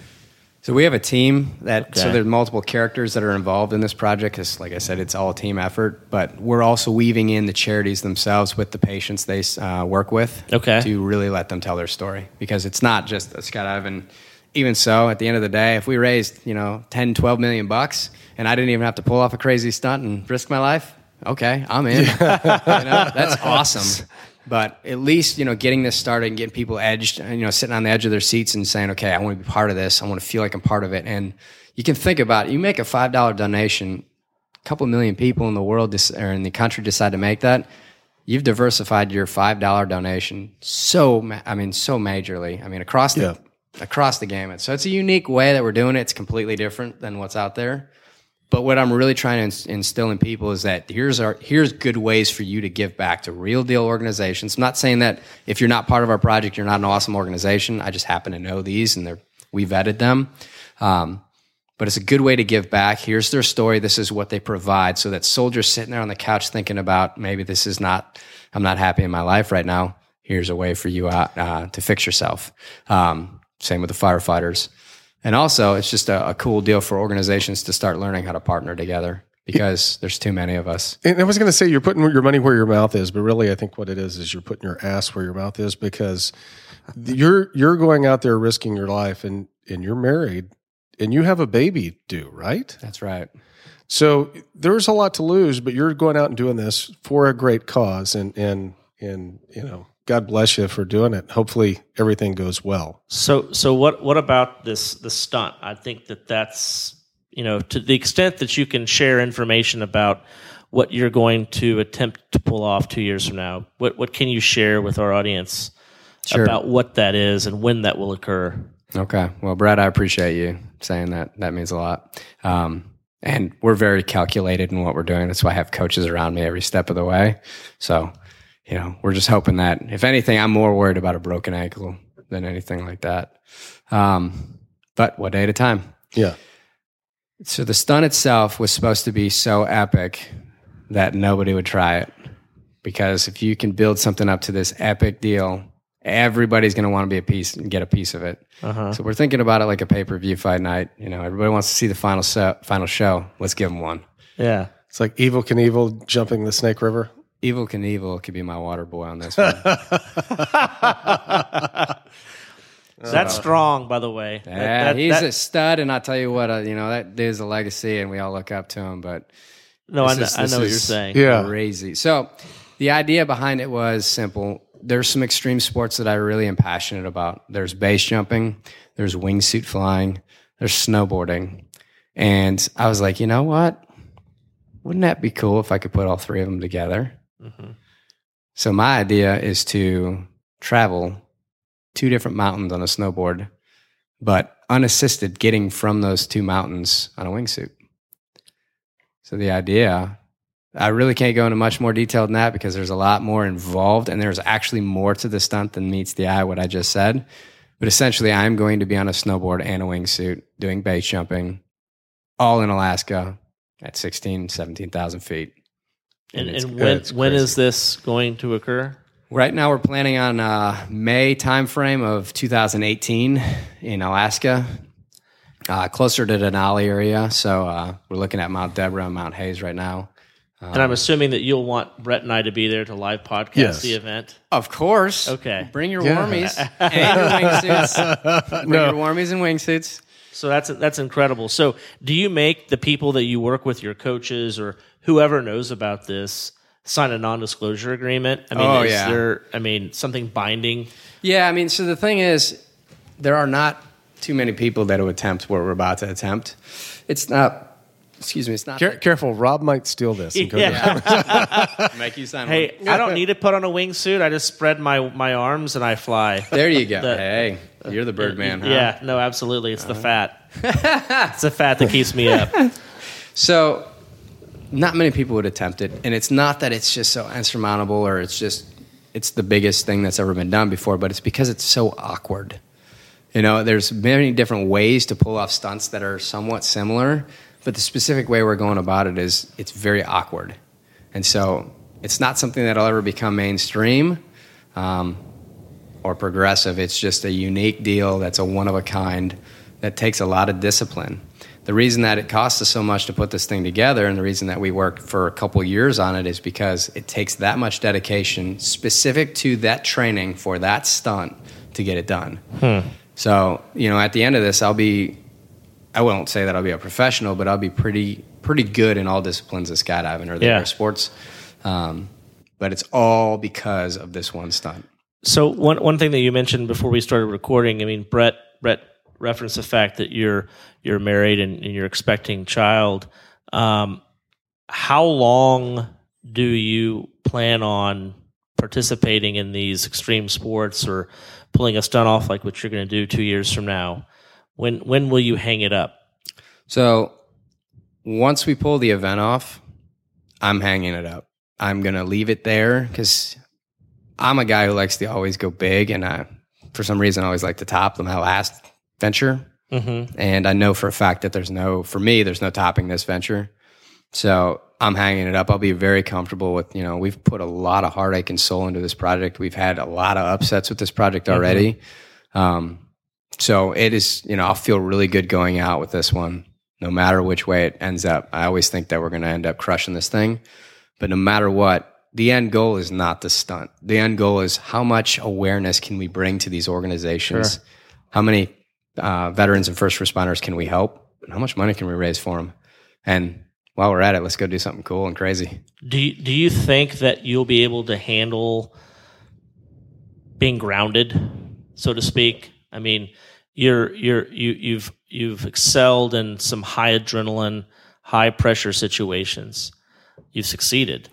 so we have a team that okay. so there's multiple characters that are involved in this project because, like I said, it's all a team effort. But we're also weaving in the charities themselves with the patients they uh, work with,
okay.
to really let them tell their story because it's not just a skydive. even so, at the end of the day, if we raised you know 10, 12 million bucks and I didn't even have to pull off a crazy stunt and risk my life, okay, I'm in. you know, that's awesome. But at least, you know, getting this started and getting people edged, you know, sitting on the edge of their seats and saying, okay, I want to be part of this. I want to feel like I'm part of it. And you can think about it. You make a $5 donation, a couple million people in the world or in the country decide to make that. You've diversified your $5 donation so, I mean, so majorly. I mean, across the, yeah. across the gamut. So it's a unique way that we're doing it. It's completely different than what's out there. But what I'm really trying to instill in people is that here's our here's good ways for you to give back to real deal organizations. I'm not saying that if you're not part of our project, you're not an awesome organization. I just happen to know these, and they're we vetted them. Um, but it's a good way to give back. Here's their story. This is what they provide, so that soldiers sitting there on the couch thinking about maybe this is not. I'm not happy in my life right now. Here's a way for you uh, uh, to fix yourself. Um, same with the firefighters. And also, it's just a, a cool deal for organizations to start learning how to partner together because there's too many of us.
And I was going to say you're putting your money where your mouth is, but really, I think what it is is you're putting your ass where your mouth is because you're you're going out there risking your life, and and you're married, and you have a baby due, right?
That's right.
So there's a lot to lose, but you're going out and doing this for a great cause, and and and you know God bless you for doing it. Hopefully everything goes well.
So so what what about this the stunt? I think that that's you know to the extent that you can share information about what you're going to attempt to pull off 2 years from now. What what can you share with our audience sure. about what that is and when that will occur?
Okay. Well, Brad, I appreciate you saying that. That means a lot. Um, and we're very calculated in what we're doing. That's why I have coaches around me every step of the way. So, you know, we're just hoping that if anything, I'm more worried about a broken ankle than anything like that. Um, but one day at a time.
Yeah.
So the stunt itself was supposed to be so epic that nobody would try it. Because if you can build something up to this epic deal, everybody's going to want to be a piece and get a piece of it.
Uh-huh.
So we're thinking about it like a pay per view fight night. You know, everybody wants to see the final set, final show. Let's give them one.
Yeah.
It's like Evel Knievel jumping the Snake River.
Evel Knievel could be my water boy on this one.
That's strong, by the way. That-
yeah,
that-
he's
that-
a stud, and I'll tell you what, uh, you know that is a legacy, and we all look up to him. But
no, I
this
know,
is-
I
this
know what you're
is-
saying.
Yeah.
crazy. So the idea behind it was simple. There's some extreme sports that I really am passionate about. There's base jumping, there's wingsuit flying, there's snowboarding. And I was like, you know what? Wouldn't that be cool if I could put all three of them together?
Mhm.
So my idea is to travel two different mountains on a snowboard, but unassisted getting from those two mountains on a wingsuit. So the idea, I really can't go into much more detail than that because there's a lot more involved and there's actually more to the stunt than meets the eye, what I just said. But essentially, I'm going to be on a snowboard and a wingsuit doing base jumping all in Alaska at 16, 17,000 feet.
And,
it's-
and when
it's
when
crazy.
is this going to occur?
Right now, we're planning on uh, May timeframe of 2018 in Alaska, uh, closer to Denali area. So uh, we're looking at Mount Deborah and Mount Hayes right now.
and I'm assuming that you'll want Brett and I to be there to live podcast
Yes.
the event.
Of course.
Okay.
Bring your
Yeah.
warmies and your wingsuits. Bring
No.
your warmies and wingsuits.
So that's that's incredible. So do you make the people that you work with, your coaches or whoever knows about this, sign a non-disclosure agreement? I mean,
Oh,
is
yeah.
there I mean something binding?
Yeah, I mean, so the thing is, there are not too many people that will attempt what we're about to attempt. It's not. Excuse me. It's not.
Care- careful, Rob might steal this. And go
Yeah.
Make you sign.
Hey,
one.
I don't need to put on a wingsuit. I just spread my my arms and I fly.
There you go.
The-
hey, you're the Birdman, huh?
Yeah, no, absolutely. It's the fat. it's the fat that keeps me up.
So, not many people would attempt it, and it's not that it's just so insurmountable or it's just it's the biggest thing that's ever been done before, but it's because it's so awkward. You know, there's many different ways to pull off stunts that are somewhat similar, but the specific way we're going about it is it's very awkward, and so it's not something that'll ever become mainstream. Um, or progressive. It's just a unique deal that's a one of a kind that takes a lot of discipline. The reason that it costs us so much to put this thing together and the reason that we worked for a couple years on it is because it takes that much dedication specific to that training for that stunt to get it done. So, you know, at the end of this, I'll be I won't say that I'll be a professional, but I'll be pretty pretty good in all disciplines of skydiving or the
Yeah.
sports. Um, but it's all because of this one stunt.
So one one thing that you mentioned before we started recording, I mean, Brett Brett referenced the fact that you're you're married and, and you're expecting child. Um, how long do you plan on participating in these extreme sports or pulling a stunt off like what you're going to do two years from now? When when will you hang it up?
So once we pull the event off, I'm hanging it up. I'm gonna leave it there because I'm a guy who likes to always go big, and I, for some reason, I always like to top them, my last venture.
Mm-hmm.
And I know for a fact that there's no, for me, there's no topping this venture. So I'm hanging it up. I'll be very comfortable with, you know, we've put a lot of heartache and soul into this project. We've had a lot of upsets with this project already. Um, so it is, you know, I'll feel really good going out with this one, no matter which way it ends up. I always think that we're going to end up crushing this thing. But no matter what, the end goal is not the stunt. The end goal is how much awareness can we bring to these organizations?
Sure.
How many uh, veterans and first responders can we help? And how much money can we raise for them? And while we're at it, let's go do something cool and crazy.
Do you, do you think that you'll be able to handle being grounded, so to speak? I mean, you're you're you you've you've excelled in some high adrenaline, high pressure situations. You've succeeded,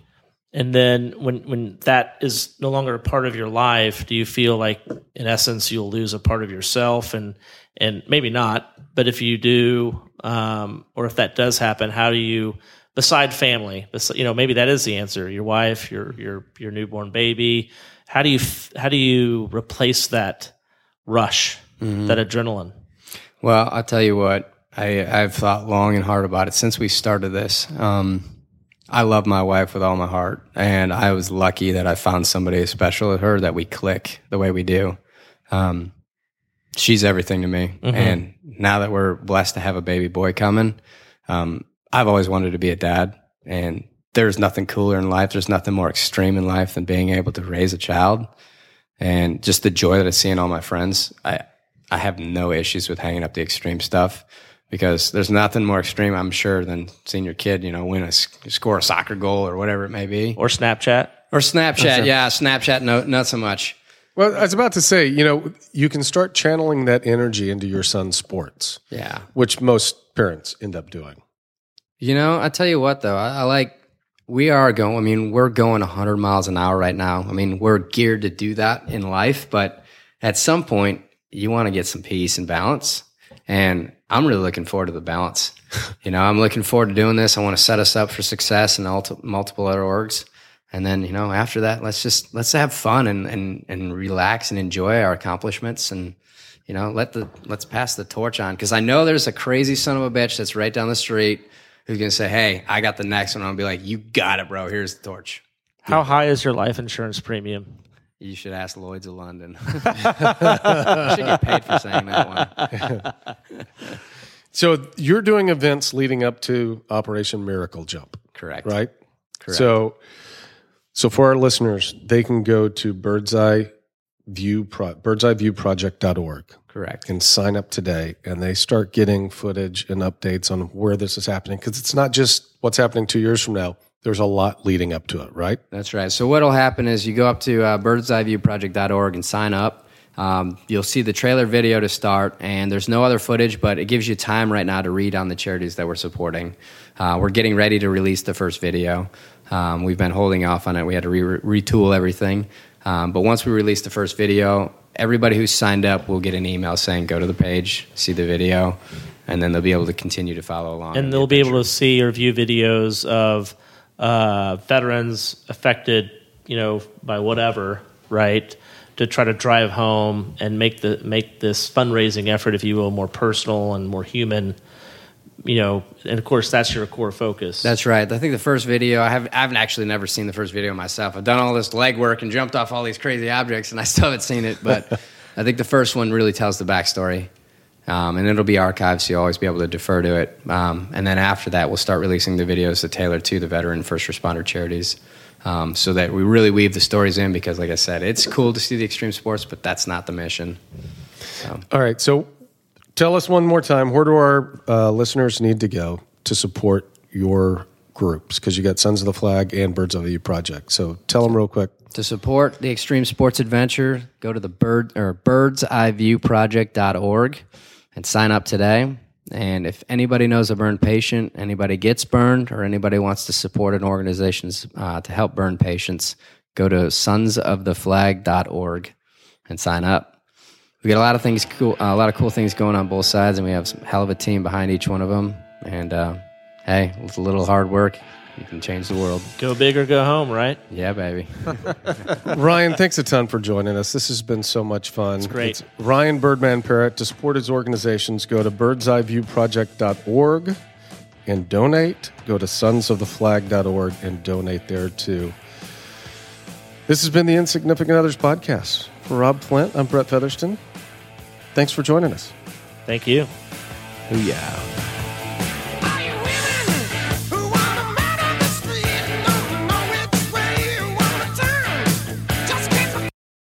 and then when when that is no longer a part of your life, do you feel like in essence you'll lose a part of yourself and and maybe not, but if you do, um, or if that does happen, how do you beside family, you know, maybe that is the answer. Your wife, your your your newborn baby. How do you how do you replace that rush, mm-hmm. that adrenaline?
Well, I'll tell you what. I, I've thought long and hard about it since we started this. Um, I love my wife with all my heart, and I was lucky that I found somebody special at her that we click the way we do. Um, she's everything to me, mm-hmm. and now that we're blessed to have a baby boy coming, um, I've always wanted to be a dad, and there's nothing cooler in life. There's nothing more extreme in life than being able to raise a child, and just the joy that I see in all my friends. I I have no issues with hanging up the extreme stuff because there's nothing more extreme, I'm sure, than seeing your kid, you know, win a score a soccer goal or whatever it may be,
or Snapchat,
or Snapchat. Yeah, Snapchat, no, not so much.
Well, I was about to say, you know, you can start channeling that energy into your son's sports.
Yeah,
which most parents end up doing.
You know, I tell you what, though, I, I like. We are going. I mean, we're going 100 miles an hour right now. I mean, we're geared to do that in life, but at some point, you want to get some peace and balance. And I'm really looking forward to the balance. you know, I'm looking forward to doing this. I want to set us up for success in multiple other orgs. And then, you know, after that, let's just, let's have fun and, and, and relax and enjoy our accomplishments and, you know, let the, let's pass the torch on. Cause I know there's a crazy son of a bitch that's right down the street who's going to say, Hey, I got the next one. To be like, you got it, bro. Here's the torch.
How high is your life insurance premium?
You should ask Lloyd's of London. I should get paid for saying that
one. so you're doing events leading up to Operation Miracle Jump.
Correct.
Right?
Correct.
So so for our listeners, they can go to bird's eye view pro, bird's eye view project.org.
Correct.
And sign up today and they start getting footage and updates on where this is happening because it's not just what's happening 2 years from now there's a lot leading up to it, right?
That's right. So what'll happen is you go up to uh, birdseyeviewproject.org and sign up. Um, you'll see the trailer video to start, and there's no other footage, but it gives you time right now to read on the charities that we're supporting. Uh, we're getting ready to release the first video. Um, we've been holding off on it. We had to re- retool everything. Um, but once we release the first video, everybody who's signed up will get an email saying, go to the page, see the video, and then they'll be able to continue to follow along.
And they'll the be able to see or view videos of uh, veterans affected, you know, by whatever, right? To try to drive home and make the make this fundraising effort, if you will, more personal and more human. You know, and of course, that's your core focus.
That's right. I think the first video, I have I haven't actually never seen the first video myself. I've done all this legwork and jumped off all these crazy objects, and I still haven't seen it. But I think the first one really tells the backstory. Um, and it'll be archived, so you'll always be able to defer to it. Um, and then after that, we'll start releasing the videos that tailor to the veteran first responder charities, um, so that we really weave the stories in. Because, like I said, it's cool to see the extreme sports, but that's not the mission.
So. All right, so tell us one more time where do our uh, listeners need to go to support your groups? Because you got Sons of the Flag and Birds of the Project. So tell them real quick.
To support the extreme sports adventure, go to the bird or birdseyeviewproject.org and sign up today. And if anybody knows a burned patient, anybody gets burned, or anybody wants to support an organization uh, to help burn patients, go to sonsoftheflag.org and sign up. We got a lot of things, cool, uh, a lot of cool things going on both sides, and we have some hell of a team behind each one of them. And uh, hey, with a little hard work, you can change the world.
Go big or go home, right?
Yeah, baby.
Ryan, thanks a ton for joining us. This has been so much fun.
It's great. It's
Ryan Birdman Parrott. To support his organizations, go to birdseyeviewproject.org and donate. Go to sonsoftheflag.org and donate there too. This has been the Insignificant Others podcast. For Rob Flint, I'm Brett Featherston. Thanks for joining us.
Thank you.
Ooh, yeah.